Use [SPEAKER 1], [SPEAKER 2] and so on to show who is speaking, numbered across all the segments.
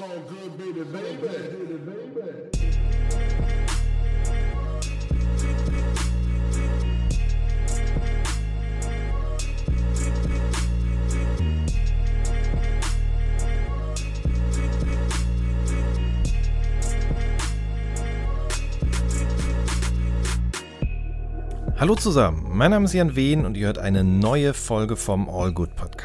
[SPEAKER 1] So good, baby, baby.
[SPEAKER 2] Hallo zusammen, mein Name ist Jan Wehn und ihr hört eine neue Folge vom All Good Podcast.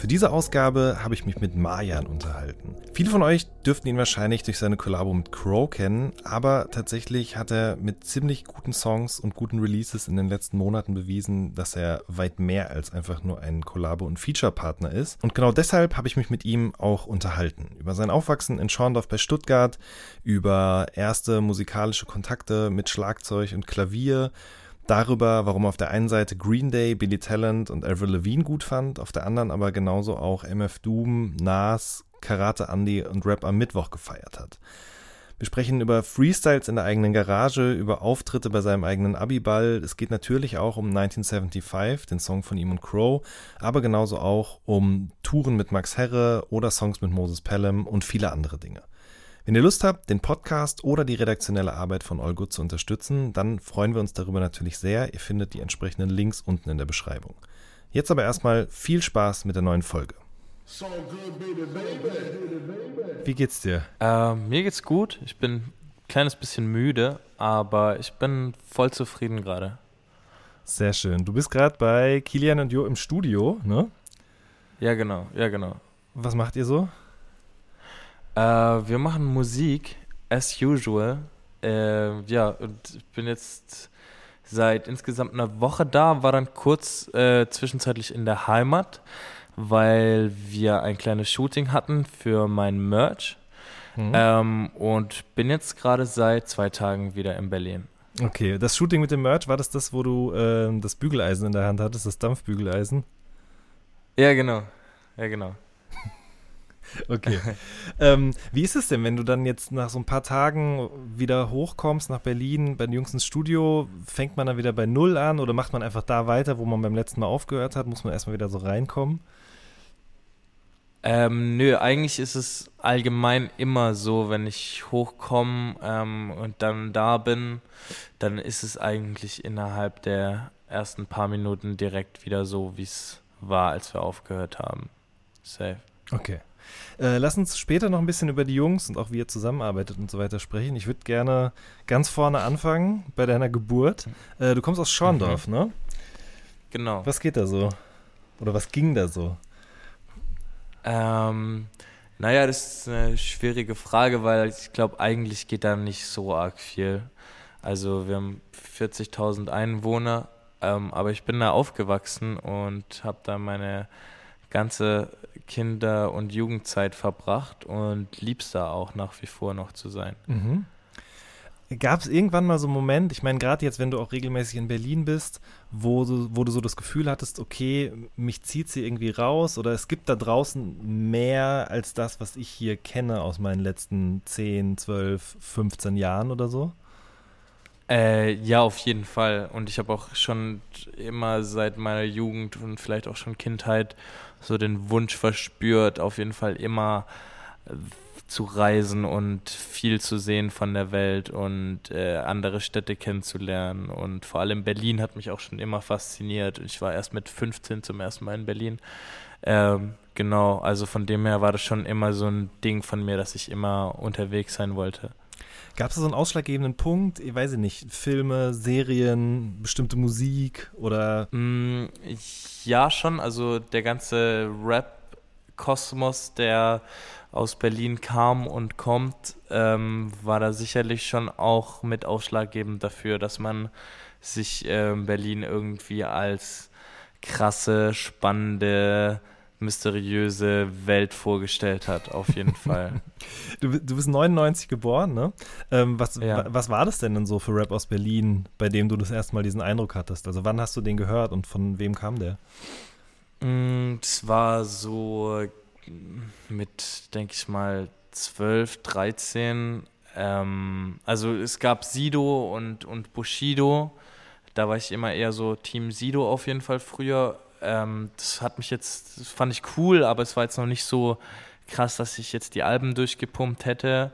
[SPEAKER 2] Für diese Ausgabe habe ich mich mit Marjan unterhalten. Viele von euch dürften ihn wahrscheinlich durch seine Kollabo mit Crow kennen, aber tatsächlich hat er mit ziemlich guten Songs und guten Releases in den letzten Monaten bewiesen, dass er weit mehr als einfach nur ein Kollabo- und Feature-Partner ist. Und genau deshalb habe ich mich mit ihm auch unterhalten. Über sein Aufwachsen in Schorndorf bei Stuttgart, über erste musikalische Kontakte mit Schlagzeug und Klavier, darüber, warum auf der einen Seite Green Day, Billy Talent und Avril Lavigne gut fand, auf der anderen aber genauso auch MF Doom, Nas, Karate Andy und Rap am Mittwoch gefeiert hat. Wir sprechen über Freestyles in der eigenen Garage, über Auftritte bei seinem eigenen Abiball. Es geht natürlich auch um 1975, den Song von ihm und Crow, aber genauso auch um Touren mit Max Herre oder Songs mit Moses Pelham und viele andere Dinge. Wenn ihr Lust habt, den Podcast oder die redaktionelle Arbeit von Good zu unterstützen, dann freuen wir uns darüber natürlich sehr. Ihr findet die entsprechenden Links unten in der Beschreibung. Jetzt aber erstmal viel Spaß mit der neuen Folge. Wie geht's dir?
[SPEAKER 3] Äh, mir geht's gut. Ich bin ein kleines bisschen müde, aber ich bin voll zufrieden gerade.
[SPEAKER 2] Sehr schön. Du bist gerade bei Kilian und Jo im Studio, ne?
[SPEAKER 3] Ja, genau, ja, genau.
[SPEAKER 2] Was macht ihr so?
[SPEAKER 3] Äh, wir machen Musik, as usual. Äh, ja, und ich bin jetzt seit insgesamt einer Woche da, war dann kurz äh, zwischenzeitlich in der Heimat, weil wir ein kleines Shooting hatten für mein Merch.
[SPEAKER 2] Hm?
[SPEAKER 3] Ähm, und bin jetzt gerade seit zwei Tagen wieder in Berlin.
[SPEAKER 2] Okay, das Shooting mit dem Merch, war das das, wo du ähm, das Bügeleisen in der Hand hattest, das Dampfbügeleisen?
[SPEAKER 3] Ja, genau. Ja, genau.
[SPEAKER 2] Okay. ähm, wie ist es denn, wenn du dann jetzt nach so ein paar Tagen wieder hochkommst nach Berlin, bei den Jungs ins Studio, fängt man dann wieder bei Null an oder macht man einfach da weiter, wo man beim letzten Mal aufgehört hat? Muss man erstmal wieder so reinkommen?
[SPEAKER 3] Ähm, nö, eigentlich ist es allgemein immer so, wenn ich hochkomme ähm, und dann da bin, dann ist es eigentlich innerhalb der ersten paar Minuten direkt wieder so, wie es war, als wir aufgehört haben. Safe.
[SPEAKER 2] Okay. Äh, lass uns später noch ein bisschen über die Jungs und auch wie ihr zusammenarbeitet und so weiter sprechen. Ich würde gerne ganz vorne anfangen bei deiner Geburt. Äh, du kommst aus Schorndorf, ne?
[SPEAKER 3] Genau.
[SPEAKER 2] Was geht da so? Oder was ging da so?
[SPEAKER 3] Ähm, naja, das ist eine schwierige Frage, weil ich glaube, eigentlich geht da nicht so arg viel. Also wir haben 40.000 Einwohner, ähm, aber ich bin da aufgewachsen und habe da meine ganze Kinder- und Jugendzeit verbracht und lieb's da auch nach wie vor noch zu sein.
[SPEAKER 2] Mhm. Gab es irgendwann mal so einen Moment, ich meine, gerade jetzt, wenn du auch regelmäßig in Berlin bist, wo du, wo du so das Gefühl hattest, okay, mich zieht sie irgendwie raus oder es gibt da draußen mehr als das, was ich hier kenne aus meinen letzten 10, 12, 15 Jahren oder so?
[SPEAKER 3] Äh, ja, auf jeden Fall. Und ich habe auch schon immer seit meiner Jugend und vielleicht auch schon Kindheit so den Wunsch verspürt, auf jeden Fall immer äh, zu reisen und viel zu sehen von der Welt und äh, andere Städte kennenzulernen. Und vor allem Berlin hat mich auch schon immer fasziniert. Ich war erst mit 15 zum ersten Mal in Berlin. Ähm, genau, also von dem her war das schon immer so ein Ding von mir, dass ich immer unterwegs sein wollte.
[SPEAKER 2] Gab es so einen ausschlaggebenden Punkt? Ich weiß nicht, Filme, Serien, bestimmte Musik oder.
[SPEAKER 3] Mm, ja, schon. Also der ganze Rap-Kosmos, der aus Berlin kam und kommt, ähm, war da sicherlich schon auch mit ausschlaggebend dafür, dass man sich ähm, Berlin irgendwie als krasse, spannende, mysteriöse Welt vorgestellt hat, auf jeden Fall.
[SPEAKER 2] Du, du bist 99 geboren, ne? Ähm, was,
[SPEAKER 3] Ja.
[SPEAKER 2] wa- was war das denn denn so für Rap aus Berlin, bei dem du das erste Mal diesen Eindruck hattest? Also wann hast du den gehört und von wem kam der?
[SPEAKER 3] Mm, Es war so mit, denke ich mal, 12, 13. Ähm, also es gab Sido und, und Bushido. Da war ich immer eher so Team Sido auf jeden Fall früher. Ähm, das hat mich jetzt, das fand ich cool, aber es war jetzt noch nicht so krass, dass ich jetzt die Alben durchgepumpt hätte.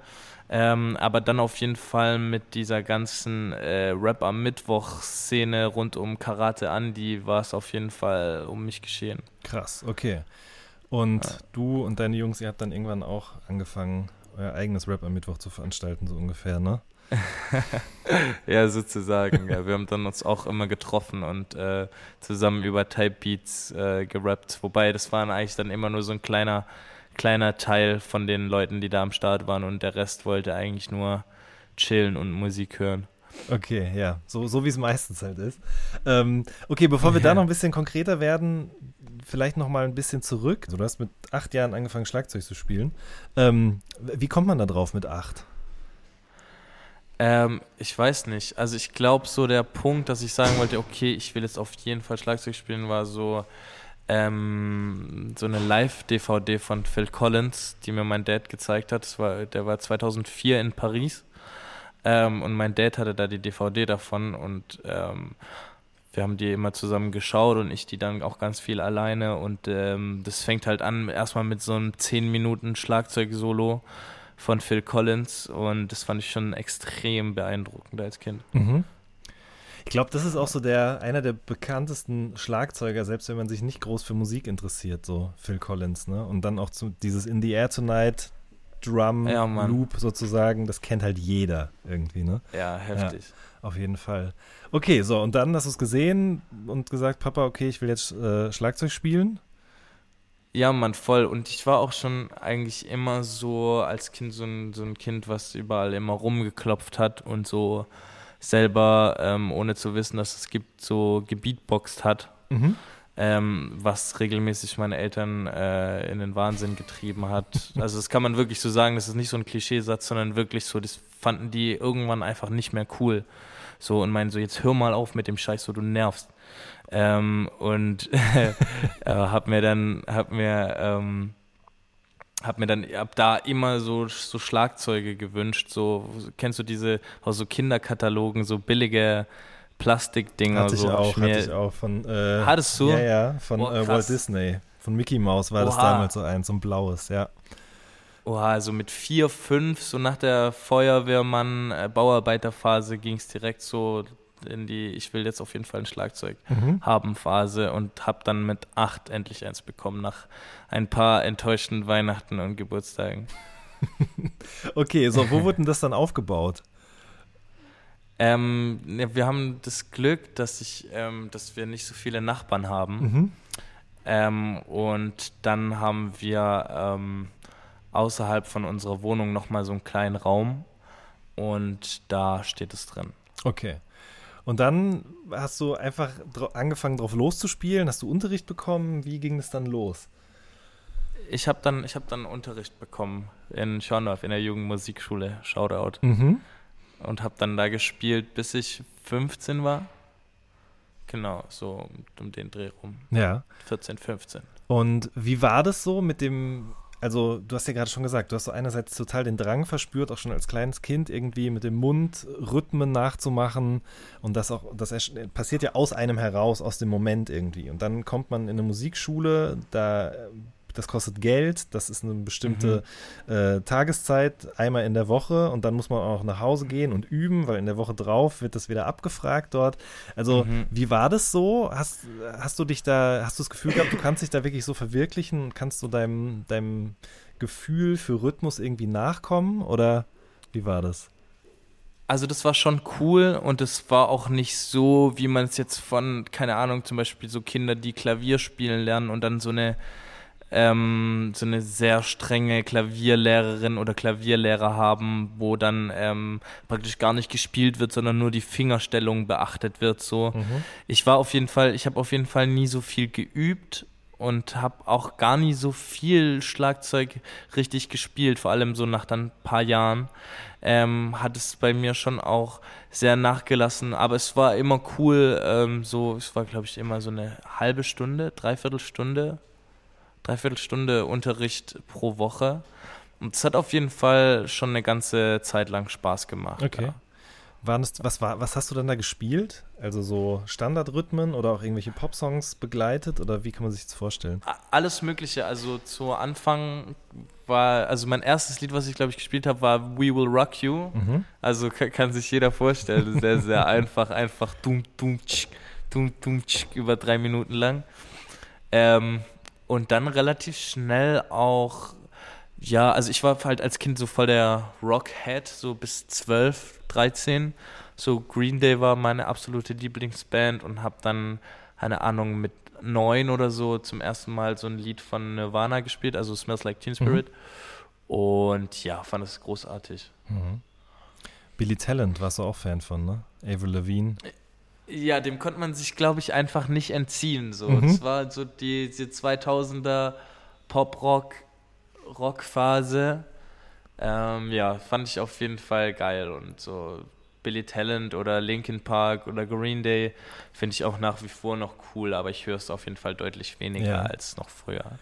[SPEAKER 3] Ähm, aber dann auf jeden Fall mit dieser ganzen äh, Rap am Mittwoch-Szene rund um Karate Andy war es auf jeden Fall um mich geschehen.
[SPEAKER 2] Krass, okay. Und ja. du und deine Jungs, ihr habt dann irgendwann auch angefangen, euer eigenes Rap am Mittwoch zu veranstalten, so ungefähr, ne?
[SPEAKER 3] ja, sozusagen. Ja, wir haben dann uns auch immer getroffen und äh, zusammen über Type Beats äh, gerappt. Wobei das waren eigentlich dann immer nur so ein kleiner kleiner Teil von den Leuten, die da am Start waren und der Rest wollte eigentlich nur chillen und Musik hören.
[SPEAKER 2] Okay, ja, so, so wie es meistens halt ist. Ähm, okay, bevor wir da noch ein bisschen konkreter werden, vielleicht noch mal ein bisschen zurück. du hast mit acht Jahren angefangen, Schlagzeug zu spielen. Ähm, wie kommt man da drauf mit acht?
[SPEAKER 3] Ähm, ich weiß nicht. Also ich glaube, so der Punkt, dass ich sagen wollte, okay, ich will jetzt auf jeden Fall Schlagzeug spielen, war so, ähm, so eine Live-DVD von Phil Collins, die mir mein Dad gezeigt hat. Das war, der war 2004 in Paris ähm, und mein Dad hatte da die DVD davon und ähm, wir haben die immer zusammen geschaut und ich die dann auch ganz viel alleine und ähm, das fängt halt an erstmal mit so einem 10 Minuten Schlagzeug-Solo von Phil Collins und das fand ich schon extrem beeindruckend als Kind.
[SPEAKER 2] Mhm. Ich glaube, das ist auch so der einer der bekanntesten Schlagzeuger, selbst wenn man sich nicht groß für Musik interessiert, so Phil Collins, ne? Und dann auch zu, dieses In the Air Tonight Drum ja, Loop sozusagen, das kennt halt jeder irgendwie, ne?
[SPEAKER 3] Ja, heftig. Ja,
[SPEAKER 2] auf jeden Fall. Okay, so und dann hast du es gesehen und gesagt, Papa, okay, ich will jetzt äh, Schlagzeug spielen.
[SPEAKER 3] Ja, Mann, voll. Und ich war auch schon eigentlich immer so als Kind so ein, so ein Kind, was überall immer rumgeklopft hat und so selber, ähm, ohne zu wissen, dass es gibt, so gebeatboxt hat. Mhm. Ähm, was regelmäßig meine Eltern äh, in den Wahnsinn getrieben hat. Also das kann man wirklich so sagen, das ist nicht so ein Klischeesatz, sondern wirklich so, das fanden die irgendwann einfach nicht mehr cool. So und meinen so, jetzt hör mal auf mit dem Scheiß, so du nervst. Ähm, und äh, hab mir dann, hab mir ähm, habe mir dann ab da immer so, so Schlagzeuge gewünscht. So, kennst du diese aus so Kinderkatalogen, so billige Plastikdinger?
[SPEAKER 2] Hatte
[SPEAKER 3] so,
[SPEAKER 2] ich auch, hatte ich auch. Von, äh,
[SPEAKER 3] Hattest du?
[SPEAKER 2] Ja, ja, von oh, äh, Walt Disney. Von Mickey Mouse war Oha. das damals so eins, so ein blaues, ja.
[SPEAKER 3] Oha, also mit vier, fünf, so nach der Feuerwehrmann-Bauarbeiterphase äh, ging es direkt so in die Ich will jetzt auf jeden Fall ein Schlagzeug mhm. haben Phase und habe dann mit acht endlich eins bekommen, nach ein paar enttäuschten Weihnachten und Geburtstagen.
[SPEAKER 2] okay, so, wo wurde denn das dann aufgebaut?
[SPEAKER 3] Ähm, wir haben das Glück, dass ich, ähm, dass wir nicht so viele Nachbarn haben. Mhm. Ähm, und dann haben wir ähm, außerhalb von unserer Wohnung nochmal so einen kleinen Raum und da steht es drin.
[SPEAKER 2] Okay. Und dann hast du einfach angefangen, drauf loszuspielen. Hast du Unterricht bekommen? Wie ging es dann los?
[SPEAKER 3] Ich habe dann, hab dann Unterricht bekommen in Schorndorf, in der Jugendmusikschule, Shoutout. Mhm. Und habe dann da gespielt, bis ich 15 war. Genau, so um den Dreh rum.
[SPEAKER 2] Ja.
[SPEAKER 3] 14, 15.
[SPEAKER 2] Und wie war das so mit dem also du hast ja gerade schon gesagt, du hast so einerseits total den Drang verspürt, auch schon als kleines Kind irgendwie mit dem Mund Rhythmen nachzumachen und das auch, das passiert ja aus einem heraus, aus dem Moment irgendwie. Und dann kommt man in eine Musikschule, da das kostet Geld, das ist eine bestimmte mhm. äh, Tageszeit, einmal in der Woche und dann muss man auch nach Hause gehen und üben, weil in der Woche drauf wird das wieder abgefragt dort. Also, mhm. wie war das so? Hast, hast du dich da, hast du das Gefühl gehabt, du kannst dich da wirklich so verwirklichen und kannst du deinem, deinem Gefühl für Rhythmus irgendwie nachkommen oder wie war das?
[SPEAKER 3] Also das war schon cool und es war auch nicht so, wie man es jetzt von, keine Ahnung, zum Beispiel so Kinder, die Klavier spielen lernen und dann so eine ähm, so eine sehr strenge Klavierlehrerin oder Klavierlehrer haben, wo dann ähm, praktisch gar nicht gespielt wird, sondern nur die Fingerstellung beachtet wird. So, mhm. ich war auf jeden Fall, ich habe auf jeden Fall nie so viel geübt und habe auch gar nie so viel Schlagzeug richtig gespielt, vor allem so nach dann ein paar Jahren. Ähm, hat es bei mir schon auch sehr nachgelassen, aber es war immer cool, ähm, so, es war glaube ich immer so eine halbe Stunde, dreiviertel Stunde Dreiviertelstunde Unterricht pro Woche. Und es hat auf jeden Fall schon eine ganze Zeit lang Spaß gemacht.
[SPEAKER 2] Okay. Ja. Es, was, war, was hast du dann da gespielt? Also so Standardrhythmen oder auch irgendwelche Popsongs begleitet oder wie kann man sich das vorstellen?
[SPEAKER 3] Alles Mögliche. Also zu Anfang war, also mein erstes Lied, was ich glaube ich gespielt habe, war We Will Rock You. Mhm. Also kann, kann, sich jeder vorstellen. Sehr, sehr einfach, einfach dum, dum, tsch, dum, dum, tsch, über drei Minuten lang. Ähm, und dann relativ schnell auch ja, also ich war halt als Kind so voll der Rockhead, so bis 12, 13. So Green Day war meine absolute Lieblingsband und habe dann, keine Ahnung, mit neun oder so zum ersten Mal so ein Lied von Nirvana gespielt, also Smells Like Teen Spirit. Mhm. Und ja, fand es großartig.
[SPEAKER 2] Mhm. Billy Talent warst du auch Fan von, ne? Avril Lavigne.
[SPEAKER 3] Ja, dem konnte man sich, glaube ich, einfach nicht entziehen. So. Mhm. Das war so die, die 2000er Pop-Rock Rockphase. Ähm, ja, fand ich auf jeden Fall geil und so Billy Talent oder Linkin Park oder Green Day finde ich auch nach wie vor noch cool, aber ich höre es auf jeden Fall deutlich weniger ja. als noch früher.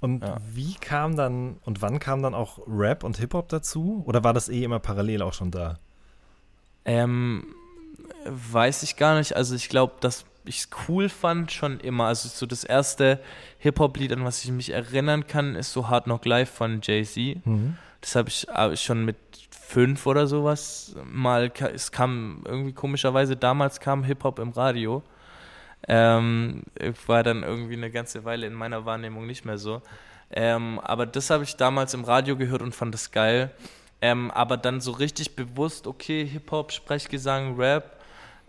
[SPEAKER 2] Und ja. wie kam dann und wann kam dann auch Rap und Hip-Hop dazu? Oder war das eh immer parallel auch schon da?
[SPEAKER 3] Ähm, weiß ich gar nicht. Also ich glaube, dass ich es cool fand, schon immer. Also so das erste Hip-Hop-Lied, an was ich mich erinnern kann, ist so Hard Knock Life von Jay-Z. Mhm. Das habe ich schon mit fünf oder sowas mal, es kam irgendwie komischerweise, damals kam Hip-Hop im Radio. Ähm, war dann irgendwie eine ganze Weile in meiner Wahrnehmung nicht mehr so. Ähm, aber das habe ich damals im Radio gehört und fand das geil. Ähm, aber dann so richtig bewusst, okay, Hip-Hop, Sprechgesang, Rap,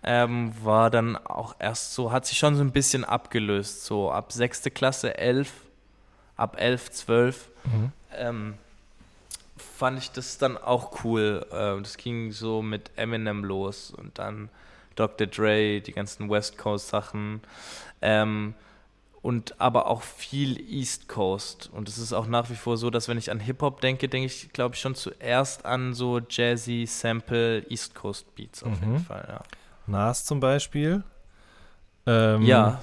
[SPEAKER 3] ähm, war dann auch erst so, hat sich schon so ein bisschen abgelöst, so ab sechste Klasse, elf, ab elf, zwölf, mhm. ähm, fand ich das dann auch cool. Äh, das ging so mit Eminem los und dann Dr. Dre, die ganzen West Coast Sachen. Ähm, und aber auch viel East Coast. Und es ist auch nach wie vor so, dass wenn ich an Hip-Hop denke, denke ich, glaube ich, schon zuerst an so Jazzy, Sample, East Coast Beats auf mhm. jeden Fall, ja.
[SPEAKER 2] Nas zum Beispiel. Ähm,
[SPEAKER 3] ja.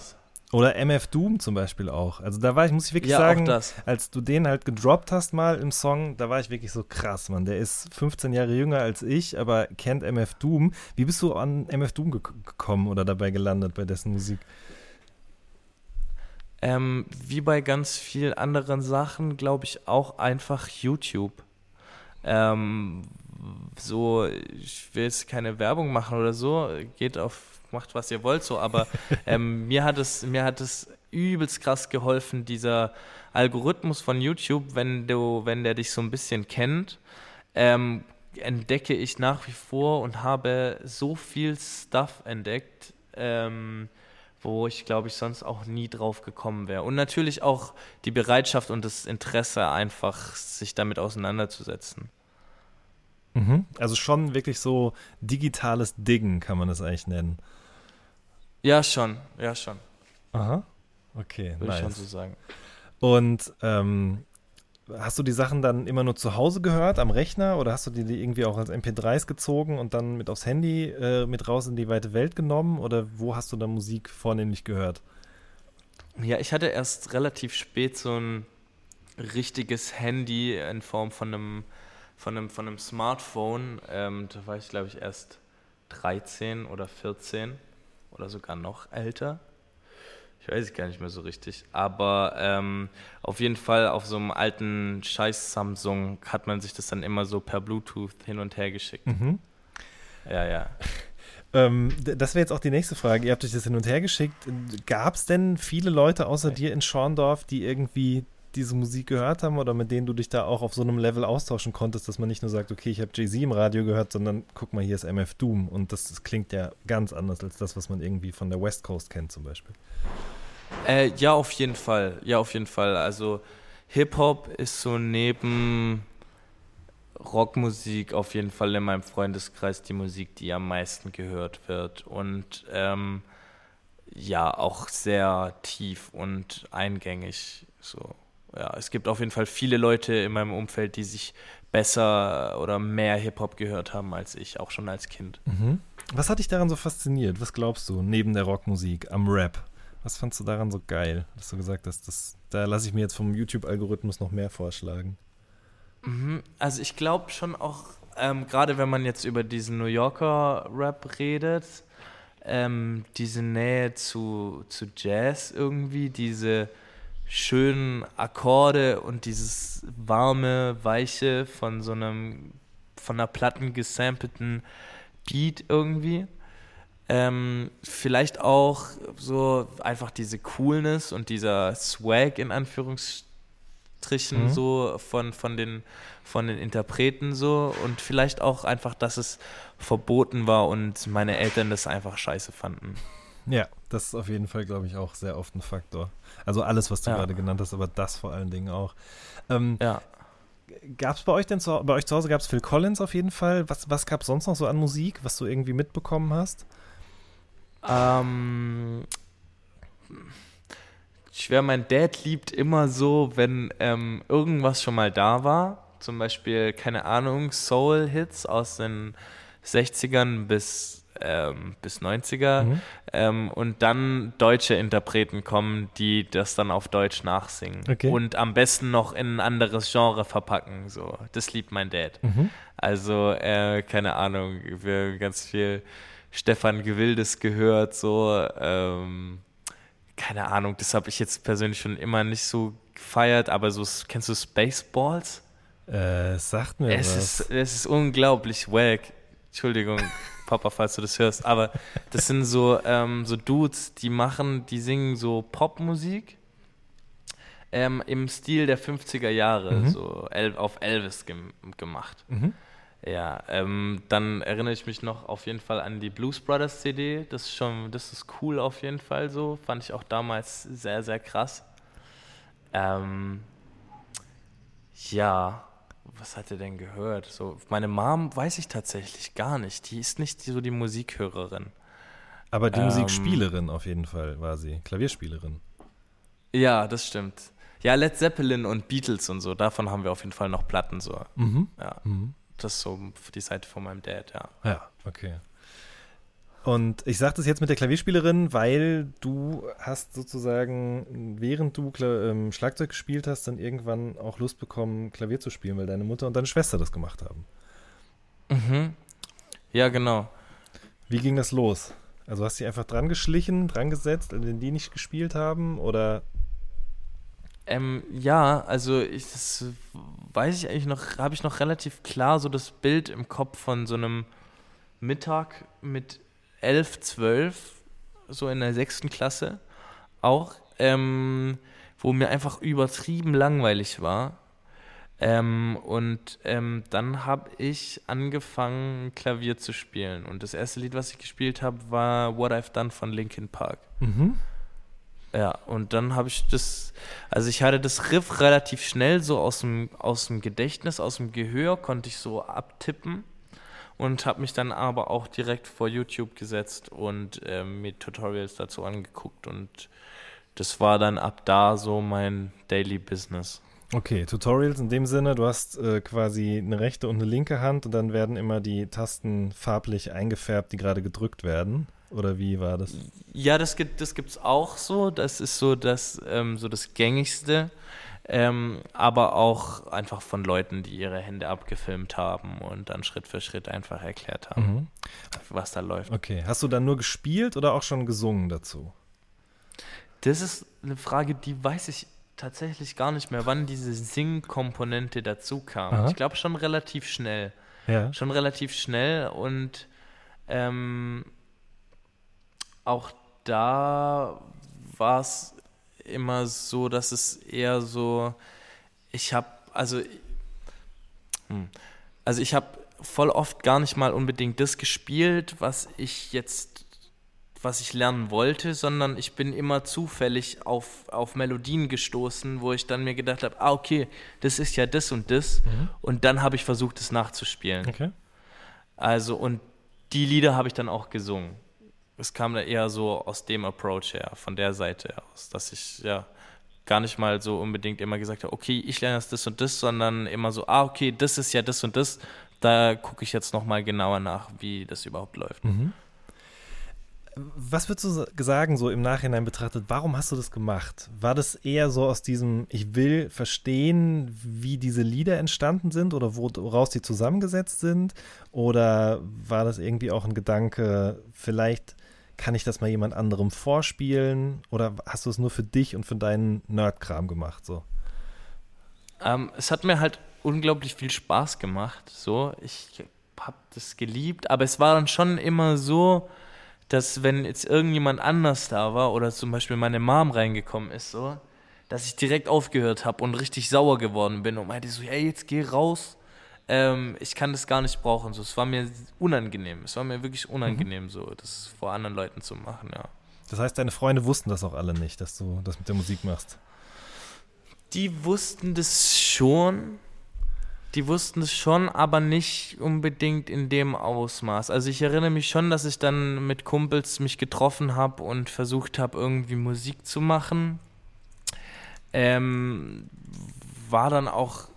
[SPEAKER 2] Oder MF Doom zum Beispiel auch. Also da war ich, muss ich wirklich ja, sagen, als du den halt gedroppt hast mal im Song, da war ich wirklich so krass, Mann. Der ist 15 Jahre jünger als ich, aber kennt MF Doom. Wie bist du an MF Doom ge gekommen oder dabei gelandet bei dessen Musik?
[SPEAKER 3] Ähm, wie bei ganz vielen anderen Sachen, glaube ich, auch einfach YouTube. Ähm, so, ich will jetzt keine Werbung machen oder so, geht auf, macht was ihr wollt so, aber ähm, mir hat es, mir hat es übelst krass geholfen, dieser Algorithmus von YouTube, wenn du, wenn der dich so ein bisschen kennt, ähm, entdecke ich nach wie vor und habe so viel Stuff entdeckt, ähm, wo ich glaube ich sonst auch nie drauf gekommen wäre. Und natürlich auch die Bereitschaft und das Interesse einfach, sich damit auseinanderzusetzen.
[SPEAKER 2] Mhm. Also schon wirklich so digitales Diggen kann man das eigentlich nennen.
[SPEAKER 3] Ja, schon, ja, schon.
[SPEAKER 2] Aha. Okay,
[SPEAKER 3] Würde nice. ich schon so sagen.
[SPEAKER 2] Und ähm, hast du die Sachen dann immer nur zu Hause gehört, am Rechner, oder hast du die, irgendwie auch als MP3s gezogen und dann mit aufs Handy äh, mit raus in die weite Welt genommen? Oder wo hast du dann Musik vornehmlich gehört?
[SPEAKER 3] Ja, ich hatte erst relativ spät so ein richtiges Handy in Form von einem von einem, von einem Smartphone. Ähm, da war ich, glaube ich, erst 13 oder 14 oder sogar noch älter. Ich weiß es gar nicht mehr so richtig. Aber ähm, auf jeden Fall auf so einem alten Scheiß Samsung hat man sich das dann immer so per Bluetooth hin und her geschickt. Mhm. Ja, ja.
[SPEAKER 2] Ähm, das wäre jetzt auch die nächste Frage. Ihr habt euch das hin und her geschickt. Gab es denn viele Leute außer dir in Schorndorf, die irgendwie diese Musik gehört haben oder mit denen du dich da auch auf so einem Level austauschen konntest, dass man nicht nur sagt, okay, ich habe Jay-Z im Radio gehört, sondern guck mal, hier ist MF Doom und das, das, klingt ja ganz anders als das, was man irgendwie von der West Coast kennt zum Beispiel.
[SPEAKER 3] Äh, ja, auf jeden Fall. Ja, auf jeden Fall. Also Hip-Hop ist so neben Rockmusik auf jeden Fall in meinem Freundeskreis die Musik, die am meisten gehört wird und ähm, ja, auch sehr tief und eingängig so ja, es gibt auf jeden Fall viele Leute in meinem Umfeld, die sich besser oder mehr Hip-Hop gehört haben als ich, auch schon als Kind.
[SPEAKER 2] Mhm. Was hat dich daran so fasziniert? Was glaubst du, neben der Rockmusik, am Rap? Was fandst du daran so geil, dass du gesagt hast, das, da lasse ich mir jetzt vom YouTube-Algorithmus noch mehr vorschlagen?
[SPEAKER 3] Mhm. Also ich glaube schon auch ähm, gerade wenn man jetzt über diesen New Yorker Rap redet, ähm, diese Nähe zu, zu Jazz irgendwie, diese schönen Akkorde und dieses warme, weiche von so einem, von einer Platten gesampelten Beat irgendwie. Ähm, vielleicht auch so einfach diese Coolness und dieser Swag in Anführungsstrichen
[SPEAKER 2] Mhm.
[SPEAKER 3] so von, von, den, von den Interpreten so und vielleicht auch einfach, dass es verboten war und meine Eltern das einfach scheiße fanden.
[SPEAKER 2] Ja, das ist auf jeden Fall, glaube ich, auch sehr oft ein Faktor. Also alles, was du
[SPEAKER 3] Ja.
[SPEAKER 2] gerade genannt hast, aber das vor allen Dingen auch. Ähm,
[SPEAKER 3] Ja.
[SPEAKER 2] gab es bei euch denn zu, bei euch zu Hause gab es Phil Collins auf jeden Fall? Was, was gab es sonst noch so an Musik, was du irgendwie mitbekommen hast?
[SPEAKER 3] Ähm, ich schwör, mein Dad liebt immer so, wenn ähm, irgendwas schon mal da war. Zum Beispiel, keine Ahnung, Soul-Hits aus den 60ern bis, ähm, bis 90er.
[SPEAKER 2] Mhm.
[SPEAKER 3] Ähm, und dann deutsche Interpreten kommen, die das dann auf Deutsch nachsingen.
[SPEAKER 2] Okay.
[SPEAKER 3] Und am besten noch in ein anderes Genre verpacken. So. Das liebt mein Dad.
[SPEAKER 2] Mhm.
[SPEAKER 3] Also, äh, keine Ahnung, wir haben ganz viel Stefan Gewildes gehört, so, ähm, keine Ahnung, das habe ich jetzt persönlich schon immer nicht so gefeiert, aber so, kennst du Spaceballs?
[SPEAKER 2] Äh, sagt mir
[SPEAKER 3] Es
[SPEAKER 2] was.
[SPEAKER 3] ist, es ist unglaublich wack. Entschuldigung, Papa, falls du das hörst, aber das sind so, ähm, so Dudes, die machen, die singen so Popmusik ähm, im Stil der 50er Jahre,
[SPEAKER 2] Mhm.
[SPEAKER 3] so El auf Elvis gem gemacht.
[SPEAKER 2] Mhm.
[SPEAKER 3] Ja, ähm, dann erinnere ich mich noch auf jeden Fall an die Blues Brothers CD. Das ist schon, das ist cool auf jeden Fall so. Fand ich auch damals sehr, sehr krass. Ähm, ja, was hat er denn gehört? So, meine Mom weiß ich tatsächlich gar nicht. Die ist nicht so die Musikhörerin.
[SPEAKER 2] Aber die
[SPEAKER 3] Ähm,
[SPEAKER 2] Musikspielerin auf jeden Fall war sie. Klavierspielerin.
[SPEAKER 3] Ja, das stimmt. Ja, Led Zeppelin und Beatles und so, davon haben wir auf jeden Fall noch Platten so.
[SPEAKER 2] Mhm.
[SPEAKER 3] Ja,
[SPEAKER 2] Mhm.
[SPEAKER 3] das ist so die Seite von meinem Dad, ja.
[SPEAKER 2] Ja, okay. Und ich sage das jetzt mit der Klavierspielerin, weil du hast sozusagen, während du Kla ähm, Schlagzeug gespielt hast, dann irgendwann auch Lust bekommen, Klavier zu spielen, weil deine Mutter und deine Schwester das gemacht haben.
[SPEAKER 3] Mhm. Ja, genau.
[SPEAKER 2] Wie ging das los? Also hast du dich einfach dran geschlichen, dran gesetzt, wenn die nicht gespielt haben? Oder
[SPEAKER 3] Ähm, ja, also ich, das weiß ich eigentlich noch, habe ich noch relativ klar so das Bild im Kopf von so einem Mittag mit elf, zwölf, so in der sechsten Klasse auch, ähm, wo mir einfach übertrieben langweilig war. Ähm, und ähm, dann habe ich angefangen, Klavier zu spielen. Und das erste Lied, was ich gespielt habe, war What I've Done von Linkin Park.
[SPEAKER 2] Mhm.
[SPEAKER 3] Ja, und dann habe ich das, also ich hatte das Riff relativ schnell so aus dem, aus dem Gedächtnis, aus dem Gehör, konnte ich so abtippen und habe mich dann aber auch direkt vor YouTube gesetzt und ähm, mir Tutorials dazu angeguckt und das war dann ab da so mein Daily Business.
[SPEAKER 2] Okay, Tutorials in dem Sinne, du hast äh, quasi eine rechte und eine linke Hand und dann werden immer die Tasten farblich eingefärbt, die gerade gedrückt werden. Oder wie war das?
[SPEAKER 3] Ja, das gibt das gibt's auch so. Das ist so das ähm, so das gängigste, ähm, aber auch einfach von Leuten, die ihre Hände abgefilmt haben und dann Schritt für Schritt einfach erklärt haben,
[SPEAKER 2] Mhm.
[SPEAKER 3] was da läuft.
[SPEAKER 2] Okay, hast du dann nur gespielt oder auch schon gesungen dazu?
[SPEAKER 3] Das ist eine Frage, die weiß ich tatsächlich gar nicht mehr, wann diese Sing-Komponente dazu kam.
[SPEAKER 2] Aha.
[SPEAKER 3] Ich glaube schon relativ schnell.
[SPEAKER 2] Ja.
[SPEAKER 3] schon relativ schnell und ähm, auch da war es immer so, dass es eher so, ich habe, also, hm, also ich habe voll oft gar nicht mal unbedingt das gespielt, was ich jetzt, was ich lernen wollte, sondern ich bin immer zufällig auf, auf Melodien gestoßen, wo ich dann mir gedacht habe, ah, okay, das ist ja das und das. Und dann habe ich versucht, es nachzuspielen.
[SPEAKER 2] Okay.
[SPEAKER 3] Also, und die Lieder habe ich dann auch gesungen. Es kam da eher so aus dem Approach her, von der Seite aus, dass ich ja gar nicht mal so unbedingt immer gesagt habe, okay, ich lerne jetzt das und das, sondern immer so, ah, okay, das ist ja das und das. Da gucke ich jetzt nochmal genauer nach, wie das überhaupt läuft.
[SPEAKER 2] Mhm. Was würdest du sagen, so im Nachhinein betrachtet, warum hast du das gemacht? War das eher so aus diesem, ich will verstehen, wie diese Lieder entstanden sind oder woraus die zusammengesetzt sind? Oder war das irgendwie auch ein Gedanke, vielleicht kann ich das mal jemand anderem vorspielen? Oder hast du es nur für dich und für deinen Nerdkram gemacht? So?
[SPEAKER 3] Ähm, es hat mir halt unglaublich viel Spaß gemacht. So, ich habe das geliebt, aber es war dann schon immer so, dass wenn jetzt irgendjemand anders da war oder zum Beispiel meine Mom reingekommen ist, so, dass ich direkt aufgehört habe und richtig sauer geworden bin und meinte so, hey, jetzt geh raus. Ähm, ich kann das gar nicht brauchen. So, es war mir unangenehm. Es war mir wirklich unangenehm, mhm. so das vor anderen Leuten zu machen, ja.
[SPEAKER 2] Das heißt, deine Freunde wussten das auch alle nicht, dass du das mit der Musik machst.
[SPEAKER 3] Die wussten das schon, die wussten es schon, aber nicht unbedingt in dem Ausmaß. Also ich erinnere mich schon, dass ich dann mit Kumpels mich getroffen habe und versucht habe, irgendwie Musik zu machen. Ähm, war dann auch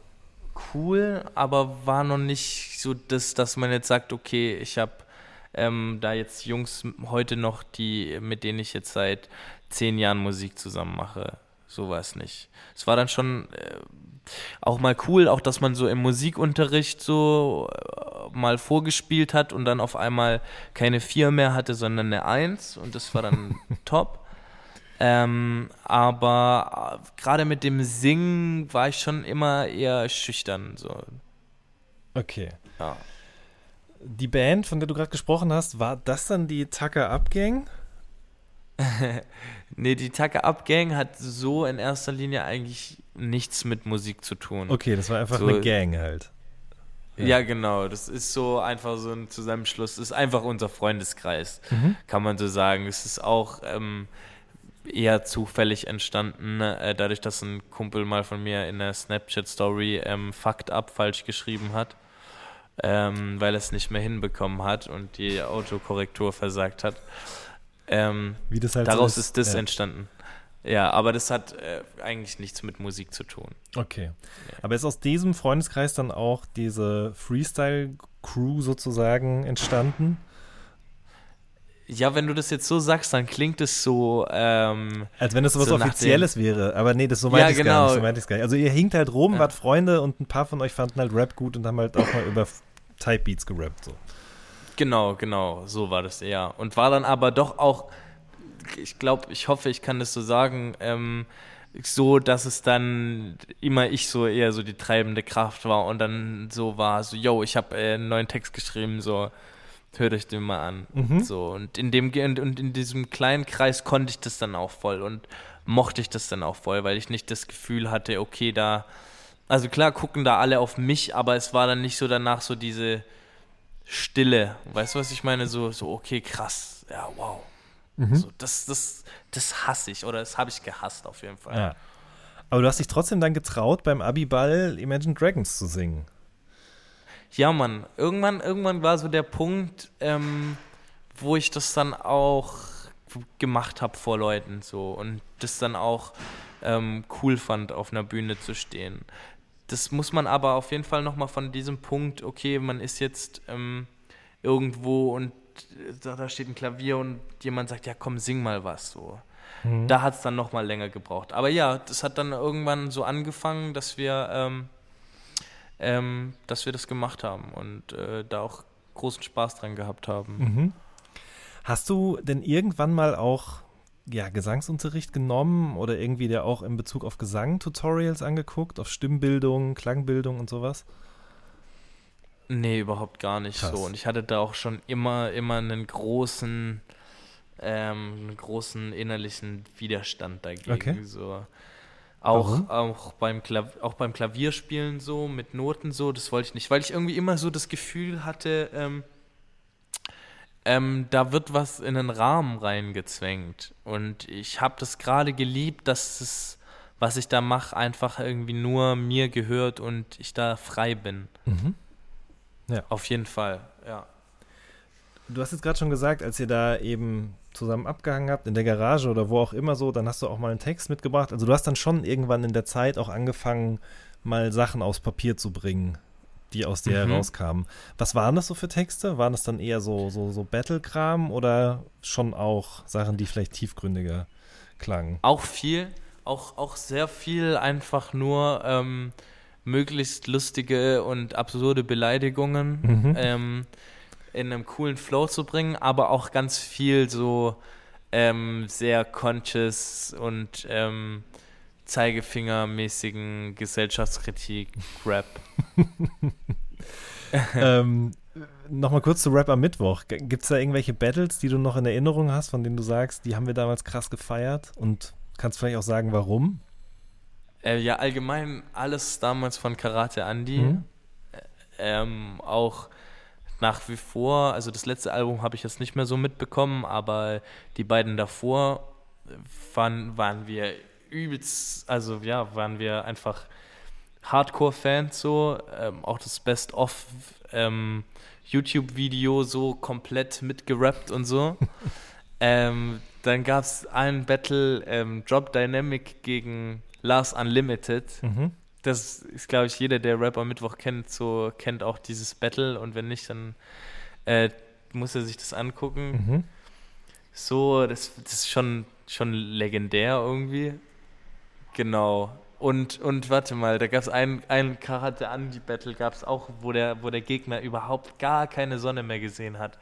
[SPEAKER 3] cool, aber war noch nicht so das, dass man jetzt sagt, okay, ich habe ähm, da jetzt Jungs heute noch, die, mit denen ich jetzt seit zehn Jahren Musik zusammen mache. So war es nicht. Es war dann schon äh, auch mal cool, auch dass man so im Musikunterricht so äh, mal vorgespielt hat und dann auf einmal keine vier mehr hatte, sondern eine Eins und das war dann top. Ähm, aber äh, gerade mit dem Singen war ich schon immer eher schüchtern. So.
[SPEAKER 2] Okay.
[SPEAKER 3] Ja.
[SPEAKER 2] Die Band, von der du gerade gesprochen hast, war das dann die Tucker Up Gang?
[SPEAKER 3] nee, die Tucker Up Gang hat so in erster Linie eigentlich nichts mit Musik zu tun.
[SPEAKER 2] Okay, das war einfach so, eine Gang halt.
[SPEAKER 3] Ja. ja. genau. Das ist so einfach so ein Zusammenschluss. Das ist einfach unser Freundeskreis, mhm. kann man so sagen. Es ist auch ähm, eher zufällig entstanden, äh, dadurch, dass ein Kumpel mal von mir in der Snapchat-Story ähm, Fucked Up falsch geschrieben hat. Ähm, weil er es nicht mehr hinbekommen hat und die Autokorrektur versagt hat. Ähm, Wie das halt daraus so ist, ist das ja. entstanden. Ja, aber das hat äh, eigentlich nichts mit Musik zu tun.
[SPEAKER 2] Okay. Ja. Aber ist aus diesem Freundeskreis dann auch diese Freestyle-Crew sozusagen entstanden?
[SPEAKER 3] Ja, wenn du das jetzt so sagst, dann klingt es so. Ähm,
[SPEAKER 2] Als wenn das so was Offizielles wäre. Aber nee, das so meinte ja, ich genau. gar nicht. So meinte gar nicht. Also ihr hinkt halt rum, ja. wart Freunde und ein paar von euch fanden halt Rap gut und haben halt auch mal über Type Beats gerappt. So.
[SPEAKER 3] Genau, genau, so war das eher. Und war dann aber doch auch ich glaube, ich hoffe, ich kann das so sagen, ähm, so, dass es dann immer ich so eher so die treibende Kraft war und dann so war, so, yo, ich habe äh, einen neuen Text geschrieben, so, hört euch den mal an. Mhm. So, und in dem und in diesem kleinen Kreis konnte ich das dann auch voll und mochte ich das dann auch voll, weil ich nicht das Gefühl hatte, okay, da, also klar gucken da alle auf mich, aber es war dann nicht so danach so diese Stille. Weißt du, was ich meine? So, so, okay, krass, ja, wow. Mhm. So, das, das, das hasse ich oder das habe ich gehasst auf jeden Fall.
[SPEAKER 2] Ja. Aber du hast dich trotzdem dann getraut, beim Abiball Imagine Dragons zu singen.
[SPEAKER 3] Ja, Mann. Irgendwann, irgendwann war so der Punkt, ähm, wo ich das dann auch gemacht habe vor Leuten so und das dann auch ähm, cool fand, auf einer Bühne zu stehen. Das muss man aber auf jeden Fall nochmal von diesem Punkt, okay, man ist jetzt ähm, irgendwo und da, da steht ein Klavier und jemand sagt, ja komm, sing mal was so. Mhm. Da hat es dann noch mal länger gebraucht. Aber ja, das hat dann irgendwann so angefangen, dass wir, ähm, ähm, dass wir das gemacht haben und äh, da auch großen Spaß dran gehabt haben.
[SPEAKER 2] Mhm. Hast du denn irgendwann mal auch ja, Gesangsunterricht genommen oder irgendwie der auch in Bezug auf Gesang Tutorials angeguckt, auf Stimmbildung, Klangbildung und sowas?
[SPEAKER 3] Nee, überhaupt gar nicht Krass. so. Und ich hatte da auch schon immer, immer einen großen, ähm, einen großen innerlichen Widerstand dagegen. Okay. So. Auch, auch, beim auch beim Klavierspielen so, mit Noten so, das wollte ich nicht, weil ich irgendwie immer so das Gefühl hatte, ähm, ähm, da wird was in einen Rahmen reingezwängt. Und ich habe das gerade geliebt, dass es, was ich da mache, einfach irgendwie nur mir gehört und ich da frei bin. Mhm. Ja. Auf jeden Fall, ja.
[SPEAKER 2] Du hast jetzt gerade schon gesagt, als ihr da eben zusammen abgehangen habt, in der Garage oder wo auch immer so, dann hast du auch mal einen Text mitgebracht. Also du hast dann schon irgendwann in der Zeit auch angefangen, mal Sachen aufs Papier zu bringen. die aus dir
[SPEAKER 3] Mhm.
[SPEAKER 2] herauskamen. Was waren das so für Texte? Waren das dann eher so, so, so Battle-Kram oder schon auch Sachen, die vielleicht tiefgründiger klangen?
[SPEAKER 3] Auch viel, auch, auch sehr viel einfach nur ähm, möglichst lustige und absurde Beleidigungen
[SPEAKER 2] Mhm.
[SPEAKER 3] ähm, in einem coolen Flow zu bringen, aber auch ganz viel so ähm, sehr conscious und ähm, Zeigefingermäßigen Gesellschaftskritik, Rap.
[SPEAKER 2] ähm, Nochmal kurz zu Rap am Mittwoch. Gibt es da irgendwelche Battles, die du noch in Erinnerung hast, von denen du sagst, die haben wir damals krass gefeiert? Und kannst vielleicht auch sagen, warum?
[SPEAKER 3] Äh, ja, allgemein alles damals von Karate Andy.
[SPEAKER 2] Mhm.
[SPEAKER 3] Ähm, auch nach wie vor, also das letzte Album habe ich jetzt nicht mehr so mitbekommen, aber die beiden davor waren, waren wir übelst, also ja, waren wir einfach Hardcore-Fans so. Ähm, auch das Best-of ähm, YouTube-Video so komplett mitgerappt und so. ähm, dann gab es einen Battle, ähm, Drop Dynamic gegen Lars Unlimited.
[SPEAKER 2] Mhm.
[SPEAKER 3] Das ist, glaube ich, jeder, der Rap am Mittwoch kennt, so kennt auch dieses Battle und wenn nicht, dann äh, muss er sich das angucken.
[SPEAKER 2] Mhm.
[SPEAKER 3] So, das, das ist schon, schon legendär irgendwie. Genau. Und, und warte mal, da gab es ein, ein Karate Andy Battle, gab es auch, wo der, wo der Gegner überhaupt gar keine Sonne mehr gesehen hat.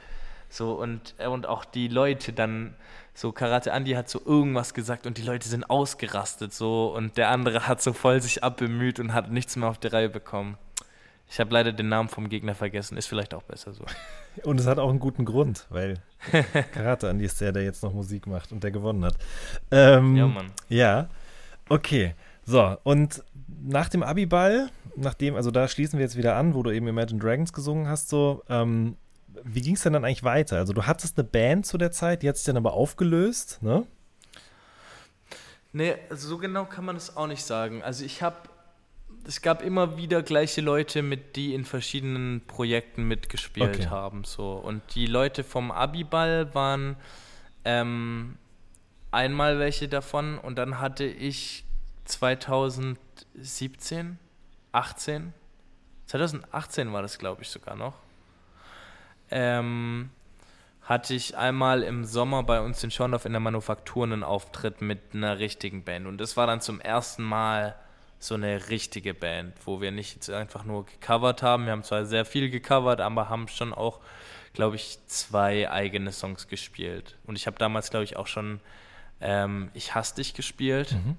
[SPEAKER 3] So, und, äh, und auch die Leute dann, so Karate Andy hat so irgendwas gesagt und die Leute sind ausgerastet so und der andere hat so voll sich abbemüht und hat nichts mehr auf die Reihe bekommen. Ich habe leider den Namen vom Gegner vergessen, ist vielleicht auch besser so.
[SPEAKER 2] Und es hat auch einen guten Grund, weil Karate Andi ist der, der jetzt noch Musik macht und der gewonnen hat. Ähm,
[SPEAKER 3] Ja, Mann.
[SPEAKER 2] Ja, okay. So, und nach dem Abiball, nachdem, also da schließen wir jetzt wieder an, wo du eben Imagine Dragons gesungen hast, so, ähm, wie ging es denn dann eigentlich weiter? Also du hattest eine Band zu der Zeit, die hat sich dann aber aufgelöst, ne?
[SPEAKER 3] Nee, so genau kann man es auch nicht sagen. Also ich habe, es gab immer wieder gleiche Leute, mit die in verschiedenen Projekten mitgespielt
[SPEAKER 2] Okay.
[SPEAKER 3] haben. So. Und die Leute vom Abiball waren ähm, einmal welche davon und dann hatte ich 2017, 18, 2018 war das glaube ich sogar noch. Ähm, hatte ich einmal im Sommer bei uns in Schorndorf in der Manufaktur einen Auftritt mit einer richtigen Band. Und das war dann zum ersten Mal so eine richtige Band, wo wir nicht einfach nur gecovert haben. Wir haben zwar sehr viel gecovert, aber haben schon auch, glaube ich, zwei eigene Songs gespielt. Und ich habe damals, glaube ich, auch schon ähm, Ich hasse dich gespielt.
[SPEAKER 2] Mhm.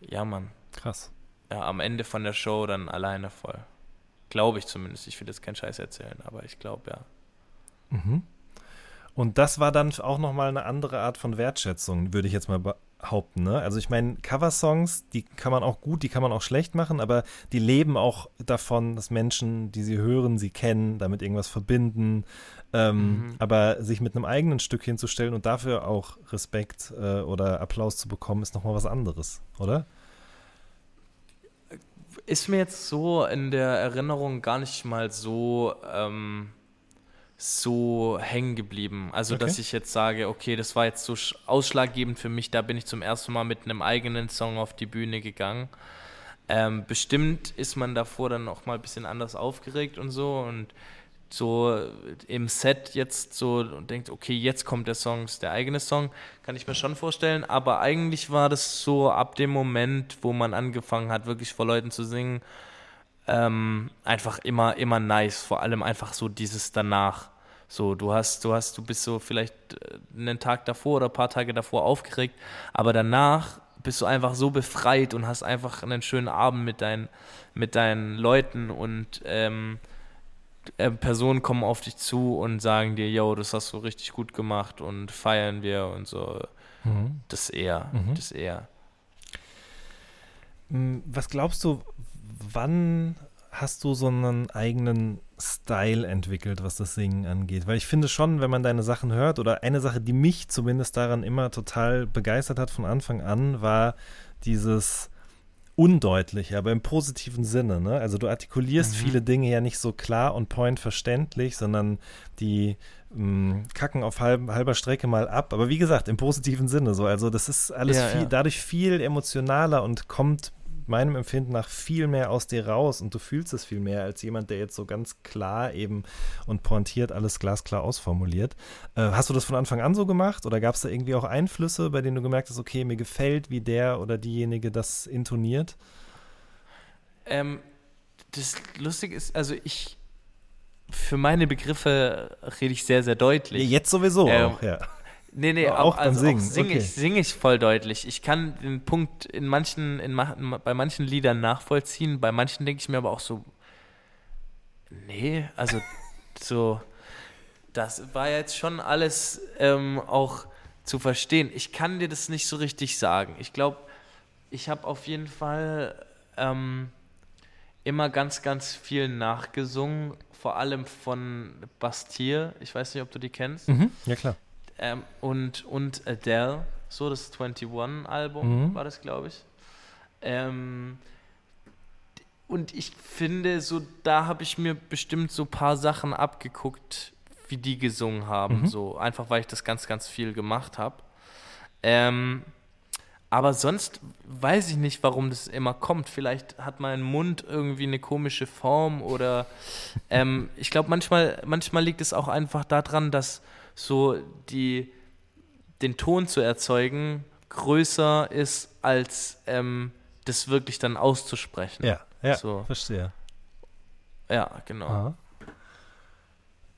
[SPEAKER 3] Ja, Mann.
[SPEAKER 2] Krass.
[SPEAKER 3] Ja, am Ende von der Show dann alleine voll. Glaube ich zumindest. Ich will jetzt keinen Scheiß erzählen, aber ich glaube ja.
[SPEAKER 2] Mhm. Und das war dann auch nochmal eine andere Art von Wertschätzung, würde ich jetzt mal behaupten. Ne? Also ich meine, Coversongs, die kann man auch gut, die kann man auch schlecht machen, aber die leben auch davon, dass Menschen, die sie hören, sie kennen, damit irgendwas verbinden. Ähm,
[SPEAKER 3] Mhm.
[SPEAKER 2] Aber sich mit einem eigenen Stück hinzustellen und dafür auch Respekt äh, oder Applaus zu bekommen, ist nochmal was anderes, oder?
[SPEAKER 3] Ist mir jetzt so in der Erinnerung gar nicht mal so, ähm, so hängen geblieben. Also,
[SPEAKER 2] Okay.
[SPEAKER 3] dass ich jetzt sage, okay, das war jetzt so sch- ausschlaggebend für mich, da bin ich zum ersten Mal mit einem eigenen Song auf die Bühne gegangen. Ähm, bestimmt ist man davor dann auch mal ein bisschen anders aufgeregt und so und so im Set jetzt so und denkt, okay, jetzt kommt der Song, ist der eigene Song, kann ich mir schon vorstellen, aber eigentlich war das so ab dem Moment, wo man angefangen hat, wirklich vor Leuten zu singen, ähm, einfach immer, immer nice, vor allem einfach so dieses danach. So, du hast, du hast, du bist so vielleicht äh, einen Tag davor oder ein paar Tage davor aufgeregt, aber danach bist du einfach so befreit und hast einfach einen schönen Abend mit deinen, mit deinen Leuten und ähm, äh, Personen kommen auf dich zu und sagen dir, yo, das hast du richtig gut gemacht und feiern wir und so. Das eher,
[SPEAKER 2] Mhm.
[SPEAKER 3] das eher.
[SPEAKER 2] Hm, Was glaubst du, wann hast du so einen eigenen Style entwickelt, was das Singen angeht? Weil ich finde schon, wenn man deine Sachen hört, oder eine Sache, die mich zumindest daran immer total begeistert hat von Anfang an, war dieses Undeutliche, aber im positiven Sinne. Ne? Also du artikulierst
[SPEAKER 3] Mhm.
[SPEAKER 2] viele Dinge ja nicht so klar und point verständlich, sondern die mh, kacken auf halb, halber Strecke mal ab. Aber wie gesagt, im positiven Sinne so. Also das ist alles
[SPEAKER 3] Ja,
[SPEAKER 2] viel,
[SPEAKER 3] ja.
[SPEAKER 2] dadurch viel emotionaler und kommt meinem Empfinden nach viel mehr aus dir raus und du fühlst es viel mehr als jemand, der jetzt so ganz klar eben und pointiert alles glasklar ausformuliert. Äh, hast du das von Anfang an so gemacht oder gab es da irgendwie auch Einflüsse, bei denen du gemerkt hast, okay, mir gefällt, wie der oder diejenige das intoniert?
[SPEAKER 3] Ähm, das Lustige ist, also ich, für meine Begriffe rede ich sehr, sehr deutlich.
[SPEAKER 2] Jetzt sowieso
[SPEAKER 3] Ähm,
[SPEAKER 2] auch, ja.
[SPEAKER 3] Nee, nee,
[SPEAKER 2] Auch
[SPEAKER 3] auch, also
[SPEAKER 2] Singen,
[SPEAKER 3] auch singe
[SPEAKER 2] okay.
[SPEAKER 3] ich, singe ich voll deutlich. Ich kann den Punkt in manchen, in, bei manchen Liedern nachvollziehen, bei manchen denke ich mir aber auch so, nee, also so, das war jetzt schon alles ähm, auch zu verstehen. Ich kann dir das nicht so richtig sagen. Ich glaube, ich habe auf jeden Fall ähm, immer ganz, ganz viel nachgesungen, vor allem von Bastille. Ich weiß nicht, ob du die kennst.
[SPEAKER 2] Mhm. Ja, klar.
[SPEAKER 3] Ähm, und, und Adele, so das 21-Album
[SPEAKER 2] Mhm.
[SPEAKER 3] war das, glaube ich. Ähm, und ich finde, so da habe ich mir bestimmt so ein paar Sachen abgeguckt, wie die gesungen haben.
[SPEAKER 2] Mhm.
[SPEAKER 3] So einfach, weil ich das ganz, ganz viel gemacht habe. Ähm, aber sonst weiß ich nicht, warum das immer kommt. Vielleicht hat mein Mund irgendwie eine komische Form oder ähm, ich glaube, manchmal, manchmal liegt es auch einfach daran, dass so die, den Ton zu erzeugen größer ist, als ähm, das wirklich dann auszusprechen.
[SPEAKER 2] Ja, ja,
[SPEAKER 3] So.
[SPEAKER 2] verstehe.
[SPEAKER 3] Ja, genau.
[SPEAKER 2] Aha.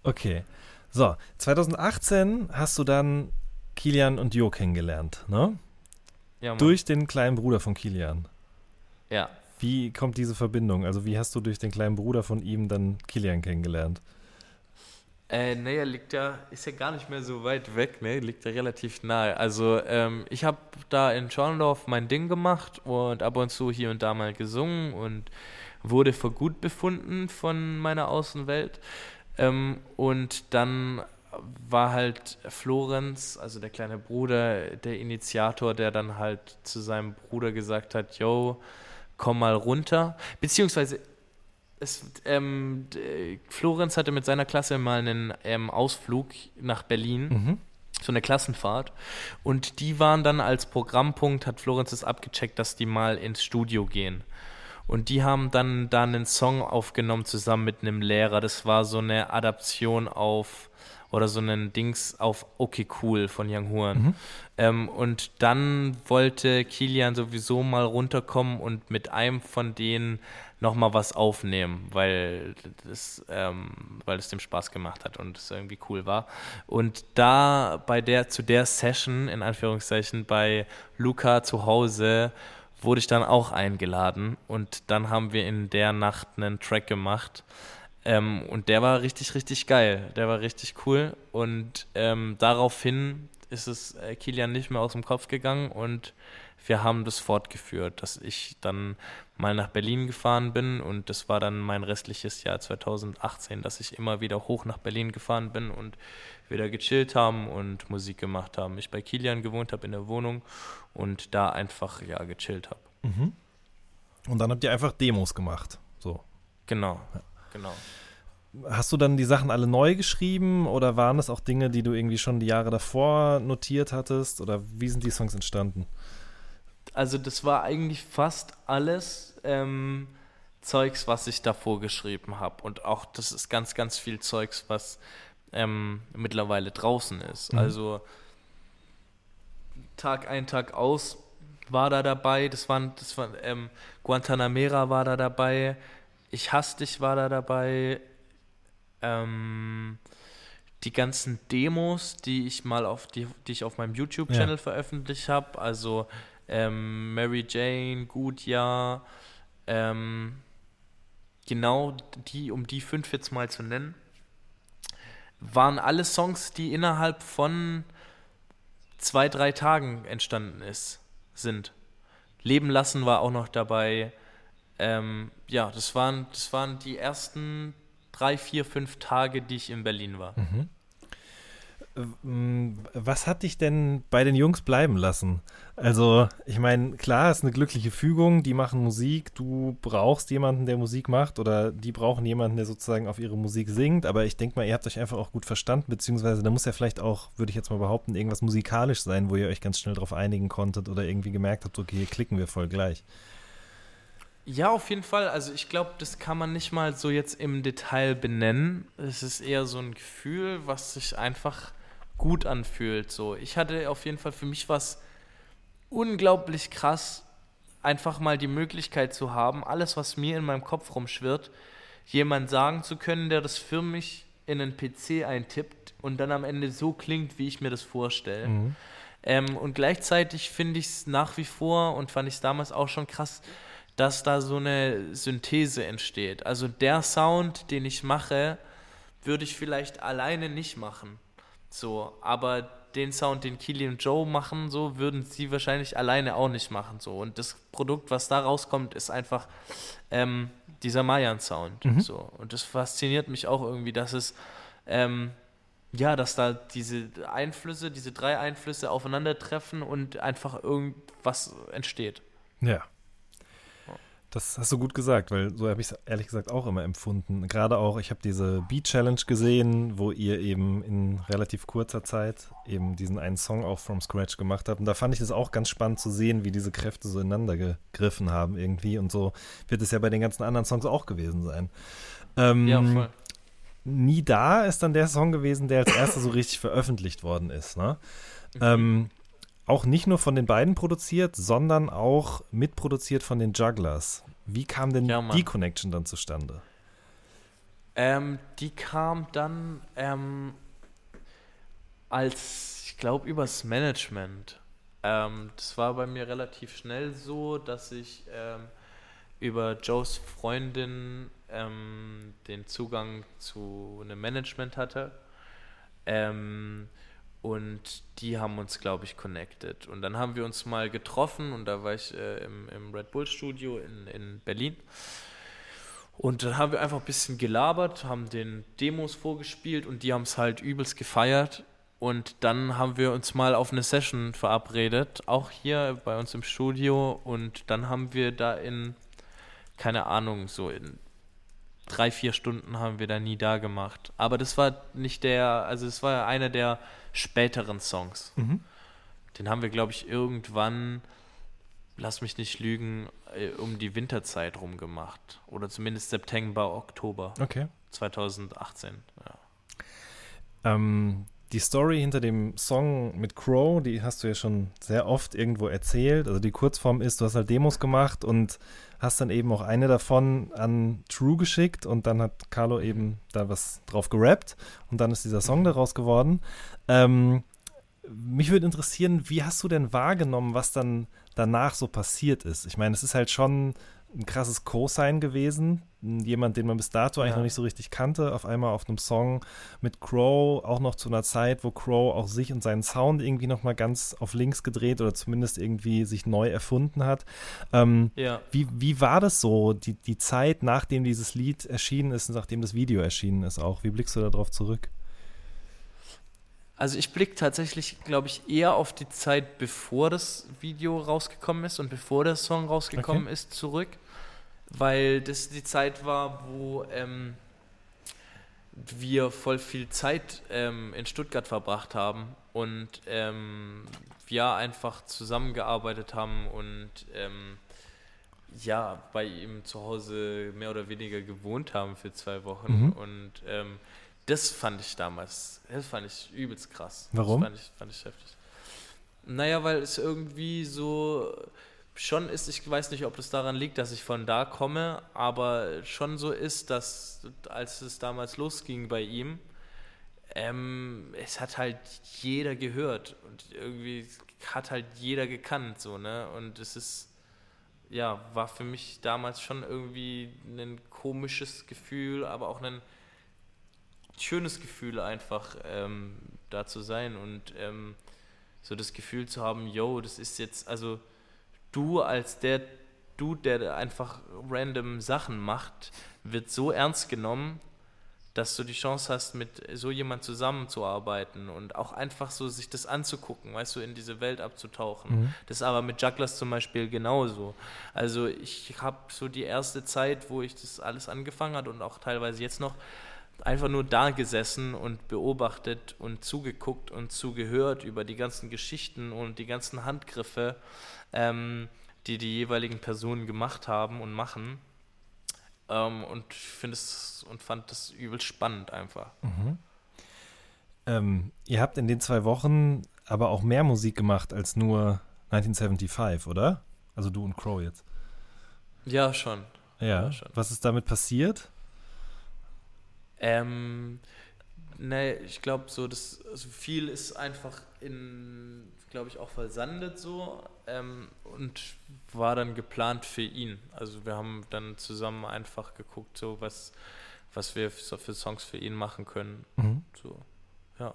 [SPEAKER 2] Okay. So, 2018 hast du dann Kilian und Jo kennengelernt, ne?
[SPEAKER 3] Ja, Mann.
[SPEAKER 2] Durch den kleinen Bruder von Kilian.
[SPEAKER 3] Ja.
[SPEAKER 2] Wie kommt diese Verbindung? Also wie hast du durch den kleinen Bruder von ihm dann Kilian kennengelernt?
[SPEAKER 3] Äh, er liegt ja, ist ja gar nicht mehr so weit weg, ne? Liegt ja relativ nahe. Also, ähm, ich habe da in Schorndorf mein Ding gemacht und ab und zu hier und da mal gesungen und wurde für gut befunden von meiner Außenwelt. Ähm, und dann war halt Florenz, also der kleine Bruder, der Initiator, der dann halt zu seinem Bruder gesagt hat, yo, komm mal runter. Beziehungsweise es, ähm, Florenz hatte mit seiner Klasse mal einen ähm, Ausflug nach Berlin,
[SPEAKER 2] Mhm.
[SPEAKER 3] so eine Klassenfahrt. Und die waren dann als Programmpunkt, hat Florenz es abgecheckt, dass die mal ins Studio gehen. Und die haben dann da einen Song aufgenommen zusammen mit einem Lehrer. Das war so eine Adaption auf oder so ein Dings auf Okay Cool von Young Huan. Ähm, und dann wollte Kilian sowieso mal runterkommen und mit einem von denen nochmal was aufnehmen, weil das, ähm, weil es dem Spaß gemacht hat und es irgendwie cool war. Und da bei der, zu der Session, in Anführungszeichen, bei Luca zu Hause, wurde ich dann auch eingeladen und dann haben wir in der Nacht einen Track gemacht. Ähm, und der war richtig, richtig geil. Der war richtig cool. Und ähm, daraufhin ist es äh, Kilian nicht mehr aus dem Kopf gegangen und wir haben das fortgeführt, dass ich dann mal nach Berlin gefahren bin und das war dann mein restliches Jahr 2018, dass ich immer wieder hoch nach Berlin gefahren bin und wieder gechillt haben und Musik gemacht haben. Ich bei Kilian gewohnt habe in der Wohnung und da einfach ja gechillt habe.
[SPEAKER 2] Und dann habt ihr einfach Demos gemacht. So.
[SPEAKER 3] Genau, genau.
[SPEAKER 2] Hast du dann die Sachen alle neu geschrieben oder waren das auch Dinge, die du irgendwie schon die Jahre davor notiert hattest? Oder wie sind die Songs entstanden?
[SPEAKER 3] Also das war eigentlich fast alles ähm, Zeugs, was ich davor geschrieben habe. Und auch das ist ganz, ganz viel Zeugs, was ähm, mittlerweile draußen ist.
[SPEAKER 2] Mhm.
[SPEAKER 3] Also Tag ein, Tag aus war da dabei. Das waren, das waren ähm, Guantanamera war da dabei. Ich hasse dich war da dabei. Ähm, die ganzen Demos, die ich mal auf die, die ich auf meinem YouTube-Channel
[SPEAKER 2] Ja.
[SPEAKER 3] veröffentlicht habe, also ähm, Mary Jane, Gutjahr, ähm, genau die, um die fünf jetzt mal zu nennen, waren alle Songs, die innerhalb von zwei, drei Tagen entstanden ist, sind. Leben lassen war auch noch dabei. Ähm, ja, das waren, das waren die ersten drei, vier, fünf Tage, die ich in Berlin war.
[SPEAKER 2] Ähm, Was hat dich denn bei den Jungs bleiben lassen? Also, ich meine, klar, ist eine glückliche Fügung, die machen Musik, du brauchst jemanden, der Musik macht oder die brauchen jemanden, der sozusagen auf ihre Musik singt, aber ich denke mal, ihr habt euch einfach auch gut verstanden, beziehungsweise da muss ja vielleicht auch, würde ich jetzt mal behaupten, irgendwas musikalisch sein, wo ihr euch ganz schnell drauf einigen konntet oder irgendwie gemerkt habt, okay, hier klicken wir voll gleich.
[SPEAKER 3] Ja, auf jeden Fall. Also ich glaube, das kann man nicht mal so jetzt im Detail benennen. Es ist eher so ein Gefühl, was sich einfach gut anfühlt. So, ich hatte auf jeden Fall für mich was unglaublich krass, einfach mal die Möglichkeit zu haben, alles, was mir in meinem Kopf rumschwirrt, jemand sagen zu können, der das für mich in einen PC eintippt und dann am Ende so klingt, wie ich mir das vorstelle.
[SPEAKER 2] Mhm.
[SPEAKER 3] Ähm, und gleichzeitig finde ich es nach wie vor und fand ich es damals auch schon krass, dass da so eine Synthese entsteht. Also der Sound, den ich mache, würde ich vielleicht alleine nicht machen. So, aber den Sound, den Keely und Joe machen, so würden sie wahrscheinlich alleine auch nicht machen. So. Und das Produkt, was da rauskommt, ist einfach ähm, dieser Mayan-Sound.
[SPEAKER 2] Mhm.
[SPEAKER 3] So. Und das fasziniert mich auch irgendwie, dass es ähm, ja, dass da diese Einflüsse, diese drei Einflüsse aufeinandertreffen und einfach irgendwas entsteht.
[SPEAKER 2] Ja. Das hast du gut gesagt, weil so habe ich es ehrlich gesagt auch immer empfunden. Gerade auch, ich habe diese Beat Challenge gesehen, wo ihr eben in relativ kurzer Zeit eben diesen einen Song auch from scratch gemacht habt. Und da fand ich es auch ganz spannend zu sehen, wie diese Kräfte so ineinander gegriffen haben irgendwie. Und so wird es ja bei den ganzen anderen Songs auch gewesen sein. Ähm,
[SPEAKER 3] Ja, voll.
[SPEAKER 2] Nie da ist dann der Song gewesen, der als erster so richtig veröffentlicht worden ist. Ne?
[SPEAKER 3] Mhm.
[SPEAKER 2] Ähm, auch nicht nur von den beiden produziert, sondern auch mitproduziert von den Jugglers. Wie kam denn
[SPEAKER 3] Ja,
[SPEAKER 2] die Connection dann zustande?
[SPEAKER 3] Ähm, die kam dann ähm, als, ich glaube, übers Management. Ähm, das war bei mir relativ schnell so, dass ich ähm, über Joes Freundin ähm, den Zugang zu einem Management hatte. Ähm, und die haben uns, glaube ich, connected. Und dann haben wir uns mal getroffen und da war ich äh, im, im Red Bull Studio in, in Berlin. Und dann haben wir einfach ein bisschen gelabert, haben den Demos vorgespielt und die haben es halt übelst gefeiert. Und dann haben wir uns mal auf eine Session verabredet, auch hier bei uns im Studio. Und dann haben wir da in, keine Ahnung, so in drei, vier Stunden haben wir da nie da gemacht. Aber das war nicht der, also es war einer der späteren Songs.
[SPEAKER 2] Mhm.
[SPEAKER 3] Den haben wir, glaube ich, irgendwann, lass mich nicht lügen, äh, um die Winterzeit rum gemacht. Oder zumindest September, Oktober
[SPEAKER 2] Okay.
[SPEAKER 3] 2018. Ja.
[SPEAKER 2] Ähm, die Story hinter dem Song mit Crow, die hast du ja schon sehr oft irgendwo erzählt. Also die Kurzform ist, du hast halt Demos gemacht und hast dann eben auch eine davon an True geschickt und dann hat Carlo eben da was drauf gerappt und dann ist dieser Song daraus geworden. Ähm, mich würde interessieren, wie hast du denn wahrgenommen, was dann danach so passiert ist? Ich meine, es ist halt schon ein krasses Co-Sign gewesen. Jemand, den man bis dato eigentlich
[SPEAKER 3] Ja.
[SPEAKER 2] noch nicht so richtig kannte, auf einmal auf einem Song mit Crow, auch noch zu einer Zeit, wo Crow auch sich und seinen Sound irgendwie nochmal ganz auf links gedreht oder zumindest irgendwie sich neu erfunden hat. Ähm,
[SPEAKER 3] ja.
[SPEAKER 2] wie, wie war das so, die, die Zeit, nachdem dieses Lied erschienen ist und nachdem das Video erschienen ist auch? Wie blickst du darauf zurück?
[SPEAKER 3] Also ich blicke tatsächlich, glaube ich, eher auf die Zeit, bevor das Video rausgekommen ist und bevor der Song rausgekommen ist, zurück. Weil das die Zeit war, wo ähm, wir voll viel Zeit ähm, in Stuttgart verbracht haben und ähm, wir einfach zusammengearbeitet haben und ähm, ja, bei ihm zu Hause mehr oder weniger gewohnt haben für zwei Wochen.
[SPEAKER 2] Mhm.
[SPEAKER 3] Und ähm, das fand ich damals, das fand ich übelst krass.
[SPEAKER 2] Warum?
[SPEAKER 3] Das fand ich, fand ich heftig. Naja, weil es irgendwie so schon ist, ich weiß nicht, ob das daran liegt, dass ich von da komme, aber schon so ist, dass als es damals losging bei ihm, ähm, es hat halt jeder gehört und irgendwie hat halt jeder gekannt, so, ne? Und es ist, ja, war für mich damals schon irgendwie ein komisches Gefühl, aber auch ein schönes Gefühl einfach ähm, da zu sein und ähm, so das Gefühl zu haben, yo, das ist jetzt, also du als der Dude, der einfach random Sachen macht, wird so ernst genommen, dass du die Chance hast, mit so jemand zusammenzuarbeiten und auch einfach so sich das anzugucken, weißt du, in diese Welt abzutauchen. Das ist aber mit Jugglers zum Beispiel genauso. Also ich habe so die erste Zeit, wo ich das alles angefangen hat und auch teilweise jetzt noch, einfach nur da gesessen und beobachtet und zugeguckt und zugehört über die ganzen Geschichten und die ganzen Handgriffe, ähm, die die jeweiligen Personen gemacht haben und machen. Ähm, und finde es und fand das übel spannend einfach.
[SPEAKER 2] Ähm, ihr habt in den zwei Wochen aber auch mehr Musik gemacht als nur 1975, oder? Also du und Crow jetzt.
[SPEAKER 3] Ja, schon.
[SPEAKER 2] Ja.
[SPEAKER 3] Ja, schon.
[SPEAKER 2] Was ist damit passiert?
[SPEAKER 3] Ähm, ne, ich glaube so, das also viel ist einfach in, glaube ich, auch versandet so ähm, und war dann geplant für ihn. Also wir haben dann zusammen einfach geguckt, so was, was wir so für Songs für ihn machen können. So, ja.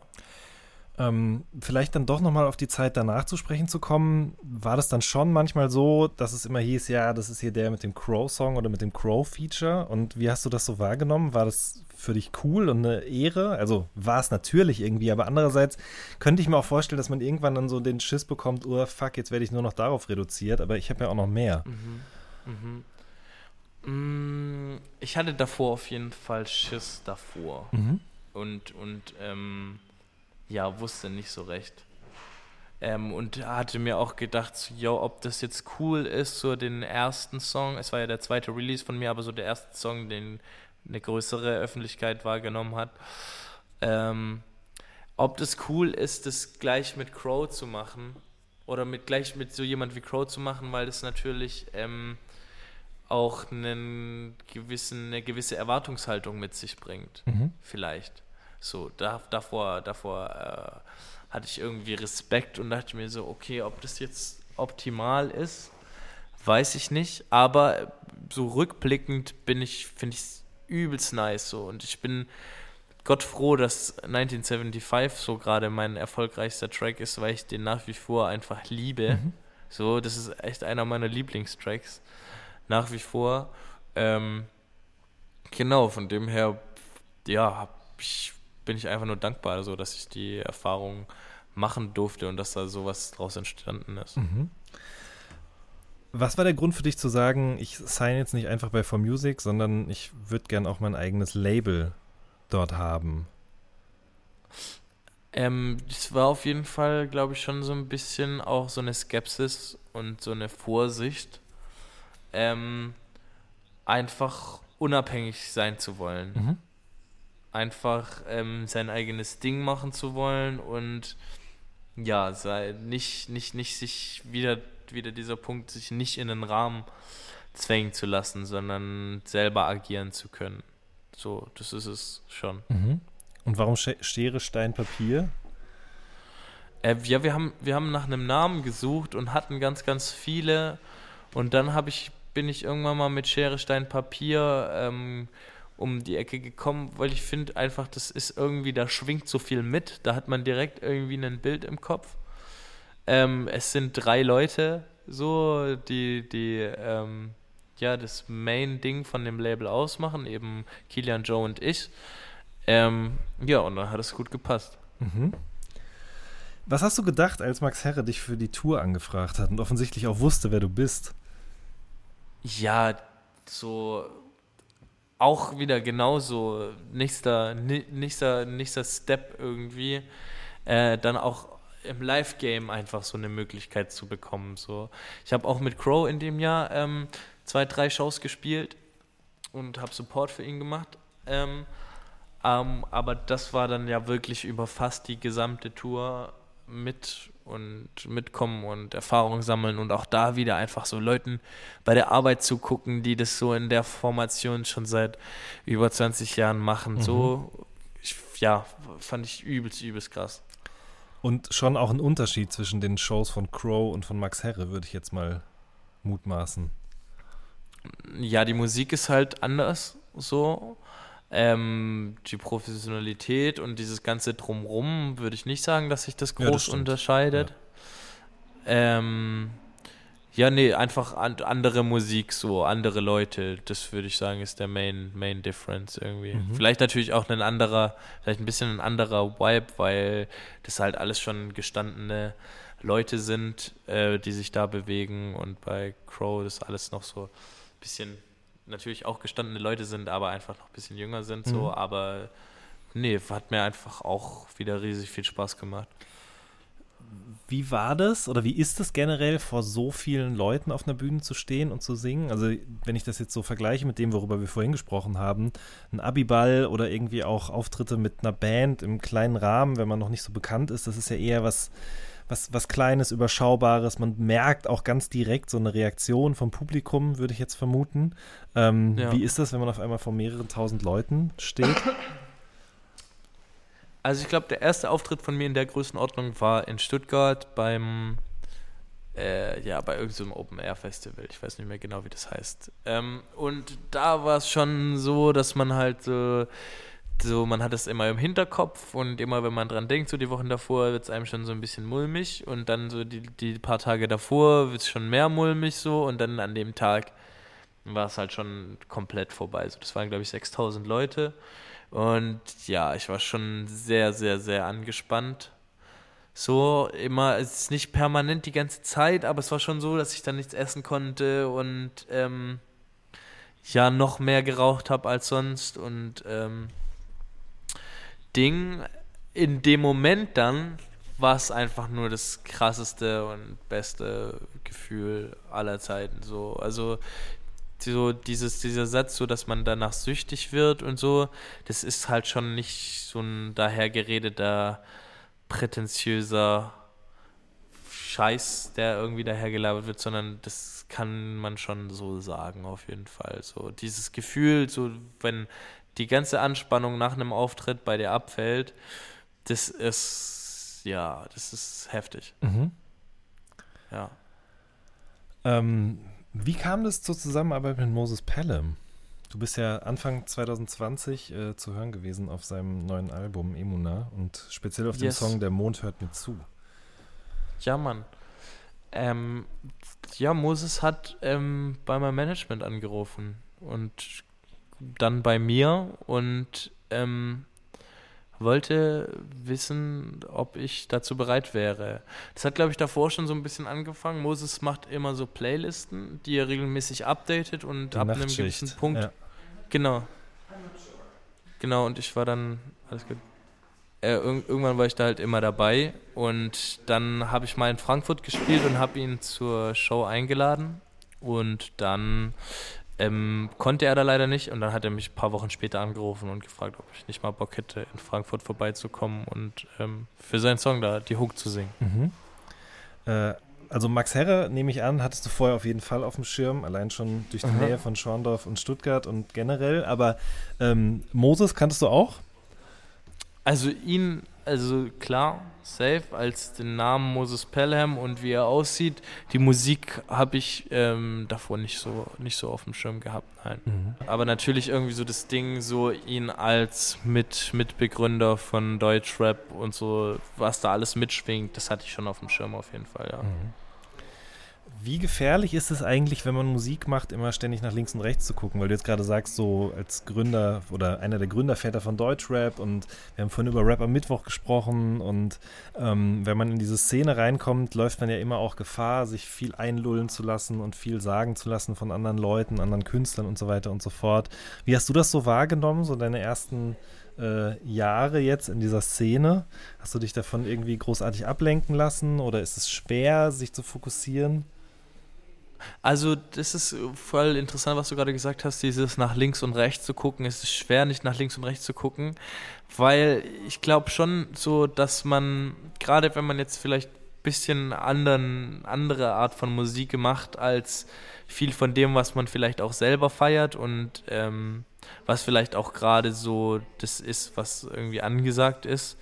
[SPEAKER 2] Ähm, vielleicht dann doch nochmal auf die Zeit danach zu sprechen zu kommen. War das dann schon manchmal so, dass es immer hieß, ja, das ist hier der mit dem Crow-Song oder mit dem Crow-Feature? Und wie hast du das so wahrgenommen? War das für dich cool und eine Ehre? Also war es natürlich irgendwie, aber andererseits könnte ich mir auch vorstellen, dass man irgendwann dann so den Schiss bekommt, oh fuck, jetzt werde ich nur noch darauf reduziert, aber ich habe ja auch noch mehr.
[SPEAKER 3] Mm, Ich hatte davor auf jeden Fall Schiss davor.
[SPEAKER 2] Mhm.
[SPEAKER 3] und, und ähm, ja, wusste nicht so recht. Ähm, und hatte mir auch gedacht, so, yo, ob das jetzt cool ist, so den ersten Song, es war ja der zweite Release von mir, aber so der erste Song, den eine größere Öffentlichkeit wahrgenommen hat, ähm, ob das cool ist, das gleich mit Crow zu machen oder mit gleich mit so jemand wie Crow zu machen, weil das natürlich ähm, auch einen gewissen, eine gewisse Erwartungshaltung mit sich bringt.
[SPEAKER 2] Mhm.
[SPEAKER 3] Vielleicht. So, da, davor, davor äh, hatte ich irgendwie Respekt und dachte mir so, okay, ob das jetzt optimal ist, weiß ich nicht. Aber so rückblickend bin ich, finde ich es übelst nice so. Und ich bin Gott froh, dass 1975 so gerade mein erfolgreichster Track ist, weil ich den nach wie vor einfach liebe. So, das ist echt einer meiner Lieblingstracks. Nach wie vor. Ähm, genau, von dem her, ja, hab ich, bin ich einfach nur dankbar, so, dass ich die Erfahrung machen durfte und dass da sowas draus entstanden ist.
[SPEAKER 2] Was war der Grund für dich zu sagen, ich sign jetzt nicht einfach bei For Music, sondern ich würde gern auch mein eigenes Label dort haben?
[SPEAKER 3] Ähm, das war auf jeden Fall, glaube ich, schon so ein bisschen auch so eine Skepsis und so eine Vorsicht, ähm, einfach unabhängig sein zu wollen.
[SPEAKER 2] Mhm.
[SPEAKER 3] Einfach ähm, sein eigenes Ding machen zu wollen und ja, sei, nicht, nicht, nicht sich wieder, wieder dieser Punkt, sich nicht in den Rahmen zwängen zu lassen, sondern selber agieren zu können. So, das ist es schon.
[SPEAKER 2] Und warum Sch- Schere, Stein, Papier?
[SPEAKER 3] Äh, ja, wir haben, wir haben nach einem Namen gesucht und hatten ganz, ganz viele. Und dann habe ich, bin ich irgendwann mal mit Schere, Stein, Papier ähm, um die Ecke gekommen, weil ich finde einfach, das ist irgendwie, da schwingt so viel mit. Da hat man direkt irgendwie ein Bild im Kopf. Ähm, es sind drei Leute, so, die, die ähm, ja, das Main-Ding von dem Label ausmachen, eben Kilian, Joe und ich. Ähm, ja, und dann hat es gut gepasst.
[SPEAKER 2] Was hast du gedacht, als Max Herre dich für die Tour angefragt hat und offensichtlich auch wusste, wer du bist?
[SPEAKER 3] Ja, so auch wieder genauso nächster, nächster, nächster Step irgendwie, äh, dann auch im Live-Game einfach so eine Möglichkeit zu bekommen. So. Ich habe auch mit Crow in dem Jahr ähm, zwei, drei Shows gespielt und habe Support für ihn gemacht. Ähm, ähm, aber das war dann ja wirklich über fast die gesamte Tour mit und mitkommen und Erfahrung sammeln und auch da wieder einfach so Leuten bei der Arbeit zu gucken, die das so in der Formation schon seit über 20 Jahren machen. So, ich, ja, fand ich übelst, übelst krass.
[SPEAKER 2] Und schon auch ein Unterschied zwischen den Shows von Crow und von Max Herre, würde ich jetzt mal mutmaßen.
[SPEAKER 3] Ja, die Musik ist halt anders so. Ähm, die Professionalität und dieses ganze Drumrum würde ich nicht sagen, dass sich das
[SPEAKER 2] Ja, das
[SPEAKER 3] groß unterscheidet. Ähm, ja, nee, einfach an, andere Musik, so andere Leute, das würde ich sagen, ist der Main, Main Difference irgendwie. Vielleicht natürlich auch ein anderer, vielleicht ein bisschen ein anderer Vibe, weil das halt alles schon gestandene Leute sind, äh, die sich da bewegen und bei Crow das alles noch so ein bisschen, natürlich auch gestandene Leute sind, aber einfach noch ein bisschen jünger sind, so, aber nee, hat mir einfach auch wieder riesig viel Spaß gemacht.
[SPEAKER 2] wie war das oder wie ist es generell, vor so vielen Leuten auf einer Bühne zu stehen und zu singen? Also, wenn ich das jetzt so vergleiche mit dem, worüber wir vorhin gesprochen haben, ein Abiball oder irgendwie auch Auftritte mit einer Band im kleinen Rahmen, wenn man noch nicht so bekannt ist, das ist ja eher was, was, was Kleines, Überschaubares. Man merkt auch ganz direkt so eine Reaktion vom Publikum, würde ich jetzt vermuten. Ähm, ja. Wie ist das, wenn man auf einmal vor mehreren tausend Leuten steht?
[SPEAKER 3] Also ich glaube, der erste Auftritt von mir in der Größenordnung war in Stuttgart beim, äh, ja, bei irgendeinem Open-Air-Festival. Ich weiß nicht mehr genau, wie das heißt. Ähm, und da war es schon so, dass man halt so, so, man hat es immer im Hinterkopf und immer, wenn man dran denkt, so die Wochen davor, wird es einem schon so ein bisschen mulmig und dann so die, die paar Tage davor wird es schon mehr mulmig so und dann an dem Tag war es halt schon komplett vorbei. So, das waren, glaube ich, 6000 Leute. Und ja, ich war schon sehr, sehr, sehr angespannt. So immer, es ist nicht permanent die ganze Zeit, aber es war schon so, dass ich dann nichts essen konnte und ähm, ja, noch mehr geraucht habe als sonst. Und ähm, Ding, in dem Moment dann war es einfach nur das krasseste und beste Gefühl aller Zeiten. So, also so dieses, dieser Satz, so dass man danach süchtig wird und so, das ist halt schon nicht so ein dahergeredeter, prätentiöser Scheiß, der irgendwie dahergelabert wird, sondern das kann man schon so sagen, auf jeden Fall. So dieses Gefühl, so wenn die ganze Anspannung nach einem Auftritt bei dir abfällt, das ist, ja, das ist heftig. Mhm.
[SPEAKER 2] Ja. Ähm, wie kam das zur Zusammenarbeit mit Moses Pelham? Du bist ja Anfang 2020 äh, zu hören gewesen auf seinem neuen Album Emuna und speziell auf yes. dem Song Der Mond hört mir zu.
[SPEAKER 3] Ja, Mann. Ähm, ja, Moses hat ähm, bei meinem Management angerufen und dann bei mir und ähm, wollte wissen, ob ich dazu bereit wäre. Das hat, glaube ich, davor schon so ein bisschen angefangen. Moses macht immer so Playlisten, die er regelmäßig updatet und
[SPEAKER 2] die
[SPEAKER 3] ab einem gewissen Punkt. Ja. Genau. Genau, und ich war dann, alles gut. Äh, irg irgendwann war ich da halt immer dabei und dann habe ich mal in Frankfurt gespielt und habe ihn zur Show eingeladen und dann ähm, konnte er da leider nicht und dann hat er mich ein paar Wochen später angerufen und gefragt, ob ich nicht mal Bock hätte, in Frankfurt vorbeizukommen und ähm, für seinen Song da die Hook zu singen. Mhm.
[SPEAKER 2] Äh, also Max Herre, nehme ich an, hattest du vorher auf jeden Fall auf dem Schirm, allein schon durch die mhm. Nähe von Schorndorf und Stuttgart und generell. Aber ähm, Moses kanntest du auch?
[SPEAKER 3] Also ihn, also klar, safe als den Namen Moses Pelham und wie er aussieht. Die Musik habe ich ähm, davor nicht so, nicht so auf dem Schirm gehabt, nein. Mhm. Aber natürlich irgendwie so das Ding, so ihn als mit, Mitbegründer von Deutschrap und so, was da alles mitschwingt, das hatte ich schon auf dem Schirm auf jeden Fall, ja. Mhm.
[SPEAKER 2] Wie gefährlich ist es eigentlich, wenn man Musik macht, immer ständig nach links und rechts zu gucken? Weil du jetzt gerade sagst, so als Gründer oder einer der Gründerväter von Deutschrap und wir haben vorhin über Rap am Mittwoch gesprochen und ähm, wenn man in diese Szene reinkommt, läuft man ja immer auch Gefahr, sich viel einlullen zu lassen und viel sagen zu lassen von anderen Leuten, anderen Künstlern und so weiter und so fort. Wie hast du das so wahrgenommen, so deine ersten äh, Jahre jetzt in dieser Szene? Hast du dich davon irgendwie großartig ablenken lassen oder ist es schwer, sich zu fokussieren?
[SPEAKER 3] Also, das ist voll interessant, was du gerade gesagt hast, dieses nach links und rechts zu gucken. Es ist schwer, nicht nach links und rechts zu gucken, weil ich glaube schon so, dass man, gerade wenn man jetzt vielleicht ein bisschen anderen, andere Art von Musik gemacht, als viel von dem, was man vielleicht auch selber feiert und ähm, was vielleicht auch gerade so das ist, was irgendwie angesagt ist,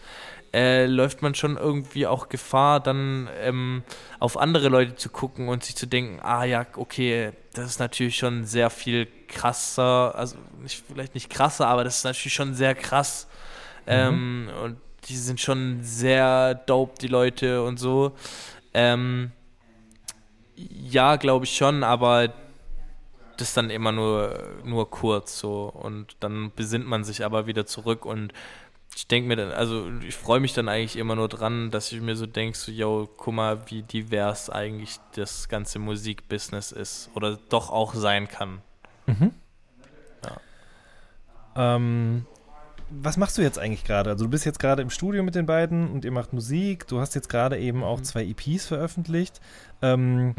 [SPEAKER 3] äh, läuft man schon irgendwie auch Gefahr, dann ähm, auf andere Leute zu gucken und sich zu denken, ah ja, okay, das ist natürlich schon sehr viel krasser, also nicht, vielleicht nicht krasser, aber das ist natürlich schon sehr krass. Mhm. Ähm, und die sind schon sehr dope, die Leute und so. Ähm, ja, glaube ich schon, aber das dann immer nur, nur kurz so und dann besinnt man sich aber wieder zurück und ich denke mir dann, also ich freue mich dann eigentlich immer nur dran, dass ich mir so denke, so, yo, guck mal, wie divers eigentlich das ganze Musikbusiness ist oder doch auch sein kann. Mhm.
[SPEAKER 2] Ja. Ähm, was machst du jetzt eigentlich gerade? Also du bist jetzt gerade im Studio mit den beiden und ihr macht Musik. Du hast jetzt gerade eben auch
[SPEAKER 3] Mhm.
[SPEAKER 2] zwei EPs veröffentlicht. Ähm,
[SPEAKER 3] Mhm.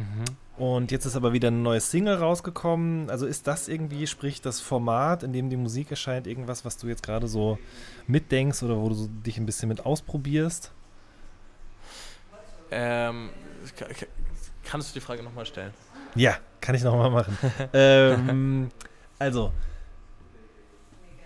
[SPEAKER 2] und jetzt ist aber wieder ein neues Single rausgekommen. Also ist das irgendwie, sprich das Format, in dem die Musik erscheint, irgendwas, was du jetzt gerade so mitdenkst oder wo du so dich ein bisschen mit ausprobierst?
[SPEAKER 3] Ähm, ka- ka- kannst du die Frage nochmal stellen?
[SPEAKER 2] Ja, kann ich nochmal machen. ähm, also,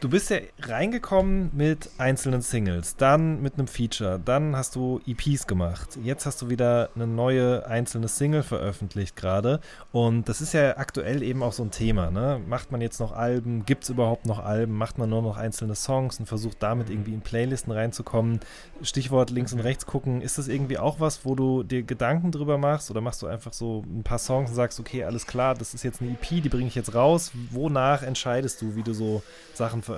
[SPEAKER 2] du bist ja reingekommen mit einzelnen Singles, dann mit einem Feature, dann hast du EPs gemacht. Jetzt hast du wieder eine neue einzelne Single veröffentlicht gerade. Und das ist ja aktuell eben auch so ein Thema. Ne? Macht man jetzt noch Alben? Gibt es überhaupt noch Alben? Macht man nur noch einzelne Songs und versucht damit irgendwie in Playlisten reinzukommen? Stichwort links und rechts gucken. Ist das irgendwie auch was, wo du dir Gedanken drüber machst? Oder machst du einfach so ein paar Songs und sagst, okay, alles klar, das ist jetzt eine EP, die bringe ich jetzt raus. Wonach entscheidest du, wie du so Sachen veröffentlichst?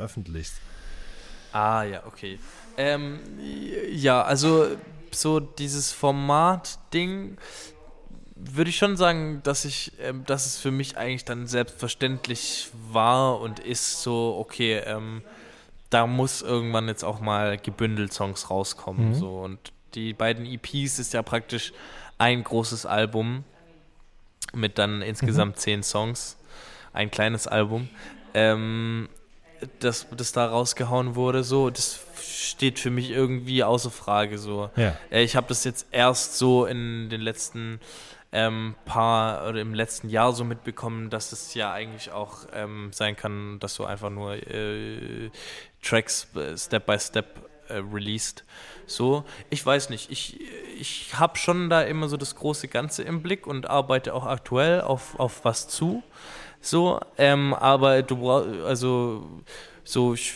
[SPEAKER 3] Ah, ja, okay. Ähm, ja, also so dieses Format-Ding würde ich schon sagen, dass ich, ähm, dass es für mich eigentlich dann selbstverständlich war und ist so, okay, ähm, da muss irgendwann jetzt auch mal gebündelt Songs rauskommen.
[SPEAKER 2] Mhm.
[SPEAKER 3] So. Und die beiden EPs ist ja praktisch ein großes Album mit dann insgesamt zehn Songs. Ein kleines Album. Ähm, das, das da rausgehauen wurde, so, das steht für mich irgendwie außer Frage. So.
[SPEAKER 2] Ja.
[SPEAKER 3] Äh, Ich habe das jetzt erst so in den letzten ähm, paar oder im letzten Jahr so mitbekommen, dass es ja eigentlich auch ähm, sein kann, dass du einfach nur äh, Tracks äh, Step by Step äh, released. So, ich weiß nicht, ich, ich habe schon da immer so das große Ganze im Blick und arbeite auch aktuell auf, auf was zu. So, ähm, aber du brauchst, also, so, ich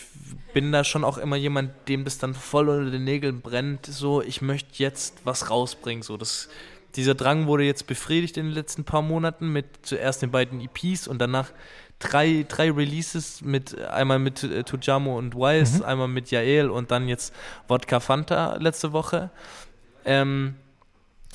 [SPEAKER 3] bin da schon auch immer jemand, dem das dann voll unter den Nägeln brennt. So, ich möchte jetzt was rausbringen. So, das, dieser Drang wurde jetzt befriedigt in den letzten paar Monaten mit zuerst den beiden EPs und danach drei, drei Releases mit einmal mit äh, Tujamo und Wise, einmal mit Jael und dann jetzt Wodka Fanta letzte Woche. Ähm,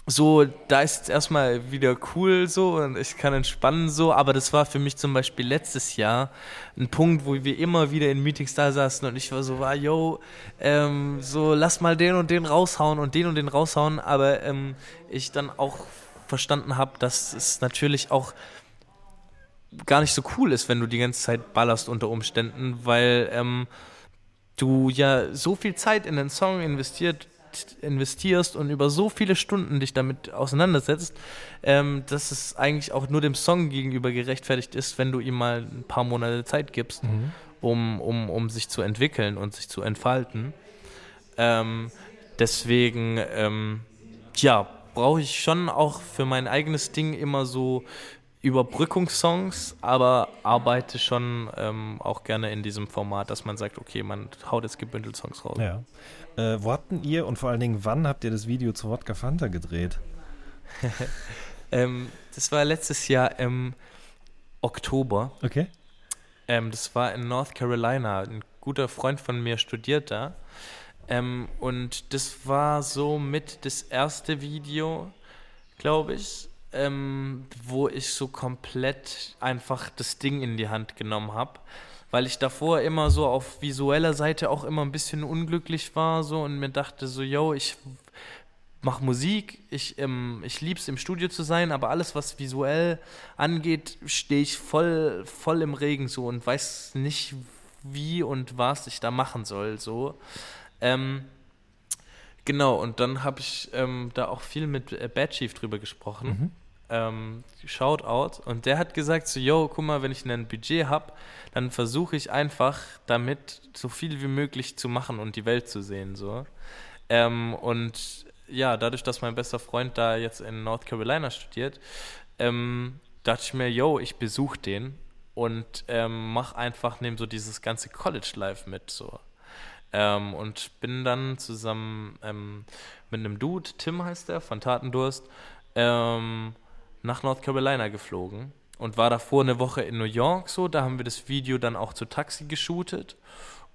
[SPEAKER 3] so, da ist jetzt erstmal wieder cool so und ich kann entspannen so, aber das war für mich zum Beispiel letztes Jahr ein Punkt, wo wir immer wieder in Meetings da saßen und ich war so, war, yo, ähm, so lass mal den und den raushauen und den und den raushauen, aber ähm, ich dann auch verstanden habe, dass es natürlich auch gar nicht so cool ist, wenn du die ganze Zeit ballerst unter Umständen, weil ähm, du ja so viel Zeit in den Song investiert, investierst und über so viele Stunden dich damit auseinandersetzt, ähm, dass es eigentlich auch nur dem Song gegenüber gerechtfertigt ist, wenn du ihm mal ein paar Monate Zeit gibst, um, um, um sich zu entwickeln und sich zu entfalten. Ähm, deswegen, ähm, ja, brauche ich schon auch für mein eigenes Ding immer so Überbrückungssongs, aber arbeite schon ähm, auch gerne in diesem Format, dass man sagt, okay, man haut jetzt gebündelt Songs raus.
[SPEAKER 2] Ja. Äh, wo habt denn ihr und vor allen Dingen, wann habt ihr das Video zu Wodka Fanta gedreht?
[SPEAKER 3] Ähm, das war letztes Jahr im Oktober.
[SPEAKER 2] Okay.
[SPEAKER 3] Ähm, das war in North Carolina. Ein guter Freund von mir studiert da. Ähm, und das war so mit das erste Video, glaube ich, ähm, wo ich so komplett einfach das Ding in die Hand genommen habe. Weil ich davor immer so auf visueller Seite auch immer ein bisschen unglücklich war so und mir dachte so, yo, ich mache Musik, ich, ähm, ich liebe es im Studio zu sein, aber alles, was visuell angeht, stehe ich voll, voll im Regen so und weiß nicht, wie und was ich da machen soll. So. Ähm, genau, und dann habe ich ähm, da auch viel mit äh, Bad Chief drüber gesprochen. Ähm, Shoutout. Und der hat gesagt: So, yo, guck mal, wenn ich ein Budget habe, dann versuche ich einfach damit so viel wie möglich zu machen und die Welt zu sehen. So. Ähm, und ja, dadurch, dass mein bester Freund da jetzt in North Carolina studiert, ähm, dachte ich mir, yo, ich besuche den und ähm, mach einfach, nehme so dieses ganze College-Life mit. So. Ähm, und bin dann zusammen ähm, mit einem Dude, Tim heißt der, von Tatendurst, ähm, nach North Carolina geflogen und war davor eine Woche in New York so. Da haben wir das Video dann auch zu Taxi geshootet.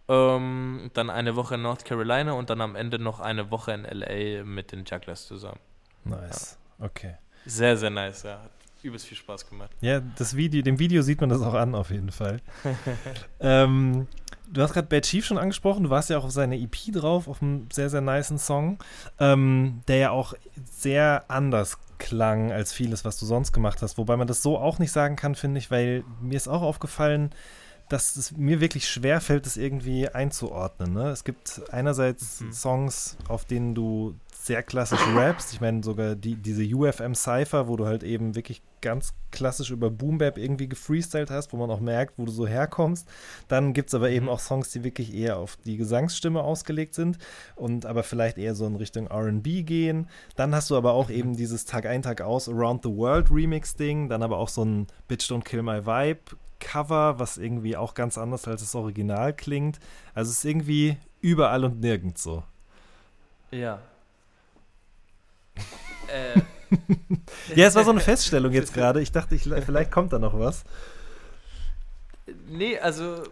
[SPEAKER 3] Ähm, dann eine Woche in North Carolina und dann am Ende noch eine Woche in LA mit den Jugglers zusammen.
[SPEAKER 2] Nice. Okay.
[SPEAKER 3] Sehr, sehr nice, ja. Hat übelst viel Spaß gemacht.
[SPEAKER 2] Ja, das Video, dem Video sieht man das auch an, auf jeden Fall. ähm, Du hast gerade Bad Chief schon angesprochen. Du warst ja auch auf seine EP drauf, auf einem sehr, sehr niceen Song, ähm, der ja auch sehr anders klang als vieles, was du sonst gemacht hast. Wobei man das so auch nicht sagen kann, finde ich, weil mir ist auch aufgefallen, dass es mir wirklich schwer fällt, das irgendwie einzuordnen. Ne? Es gibt einerseits mhm. Songs, auf denen du sehr klassisch rappst. Ich meine, sogar die, diese UFM Cypher, wo du halt eben wirklich ganz klassisch über Boom Bap irgendwie gefreestylt hast, wo man auch merkt, wo du so herkommst. Dann gibt es aber eben mhm. auch Songs, die wirklich eher auf die Gesangsstimme ausgelegt sind und aber vielleicht eher so in Richtung RB gehen. Dann hast du aber auch mhm. eben dieses Tag ein, Tag aus Around the World Remix-Ding, dann aber auch so ein Bitch Don't Kill My Vibe Cover, was irgendwie auch ganz anders als das Original klingt. Also es ist irgendwie überall und nirgends so.
[SPEAKER 3] Ja,
[SPEAKER 2] äh. ja, es war so eine Feststellung jetzt gerade. Ich dachte, ich, vielleicht kommt da noch was.
[SPEAKER 3] Nee, also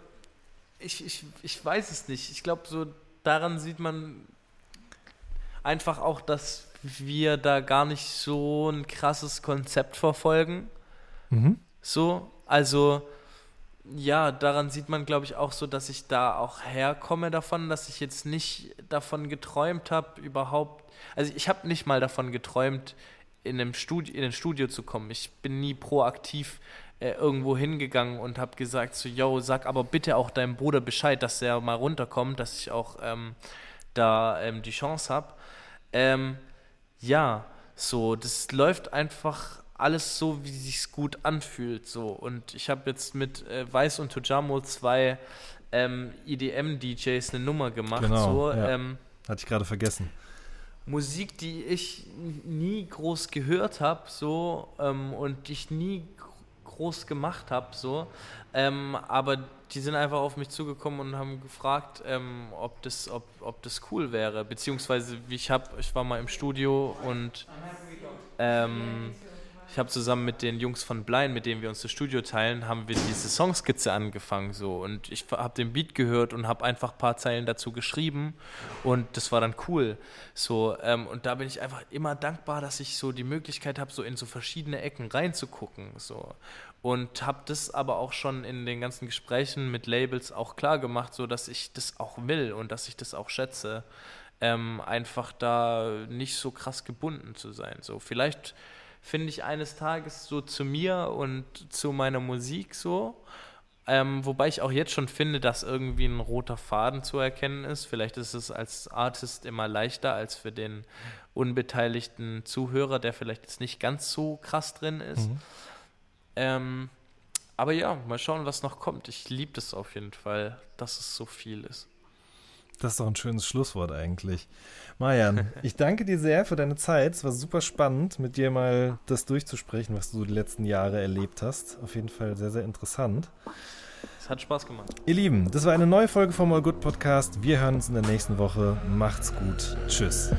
[SPEAKER 3] ich, ich, ich weiß es nicht. Ich glaube, so daran sieht man einfach auch, dass wir da gar nicht so ein krasses Konzept verfolgen. Mhm. So, also ja, daran sieht man, glaube ich, auch so, dass ich da auch herkomme davon, dass ich jetzt nicht davon geträumt habe, überhaupt. Also ich habe nicht mal davon geträumt, in, einem Studi in ein Studio zu kommen. Ich bin nie proaktiv äh, irgendwo hingegangen und habe gesagt, so, yo, sag aber bitte auch deinem Bruder Bescheid, dass er mal runterkommt, dass ich auch ähm, da ähm, die Chance habe. Ähm, ja, so, das läuft einfach alles so, wie sich gut anfühlt. So. Und ich habe jetzt mit äh, Weiß und Tujamo zwei ähm, EDM-DJs eine Nummer gemacht.
[SPEAKER 2] Genau,
[SPEAKER 3] so,
[SPEAKER 2] ja. ähm, Hatte ich gerade vergessen.
[SPEAKER 3] Musik, die ich nie groß gehört habe, so ähm, und ich nie groß gemacht habe, so. Ähm, aber die sind einfach auf mich zugekommen und haben gefragt, ähm, ob, das, ob, ob das cool wäre. Beziehungsweise, wie ich habe, ich war mal im Studio und ähm, ich habe zusammen mit den Jungs von Blind, mit denen wir uns das Studio teilen, haben wir diese Songskizze angefangen so. Und ich habe den Beat gehört und habe einfach ein paar Zeilen dazu geschrieben. Und das war dann cool so ähm, und da bin ich einfach immer dankbar, dass ich so die Möglichkeit habe, so in so verschiedene Ecken reinzugucken so. Und habe das aber auch schon in den ganzen Gesprächen mit Labels auch klar gemacht, so dass ich das auch will und dass ich das auch schätze, ähm, einfach da nicht so krass gebunden zu sein so. Vielleicht finde ich eines Tages so zu mir und zu meiner Musik so. Ähm, wobei ich auch jetzt schon finde, dass irgendwie ein roter Faden zu erkennen ist. Vielleicht ist es als Artist immer leichter als für den unbeteiligten Zuhörer, der vielleicht jetzt nicht ganz so krass drin ist. Mhm. Ähm, aber ja, mal schauen, was noch kommt. Ich liebe das auf jeden Fall, dass es so viel ist.
[SPEAKER 2] Das ist doch ein schönes Schlusswort eigentlich. Marian, ich danke dir sehr für deine Zeit. Es war super spannend, mit dir mal das durchzusprechen, was du die letzten Jahre erlebt hast. Auf jeden Fall sehr, sehr interessant.
[SPEAKER 3] Es hat Spaß gemacht.
[SPEAKER 2] Ihr Lieben, das war eine neue Folge vom All Good Podcast. Wir hören uns in der nächsten Woche. Macht's gut. Tschüss.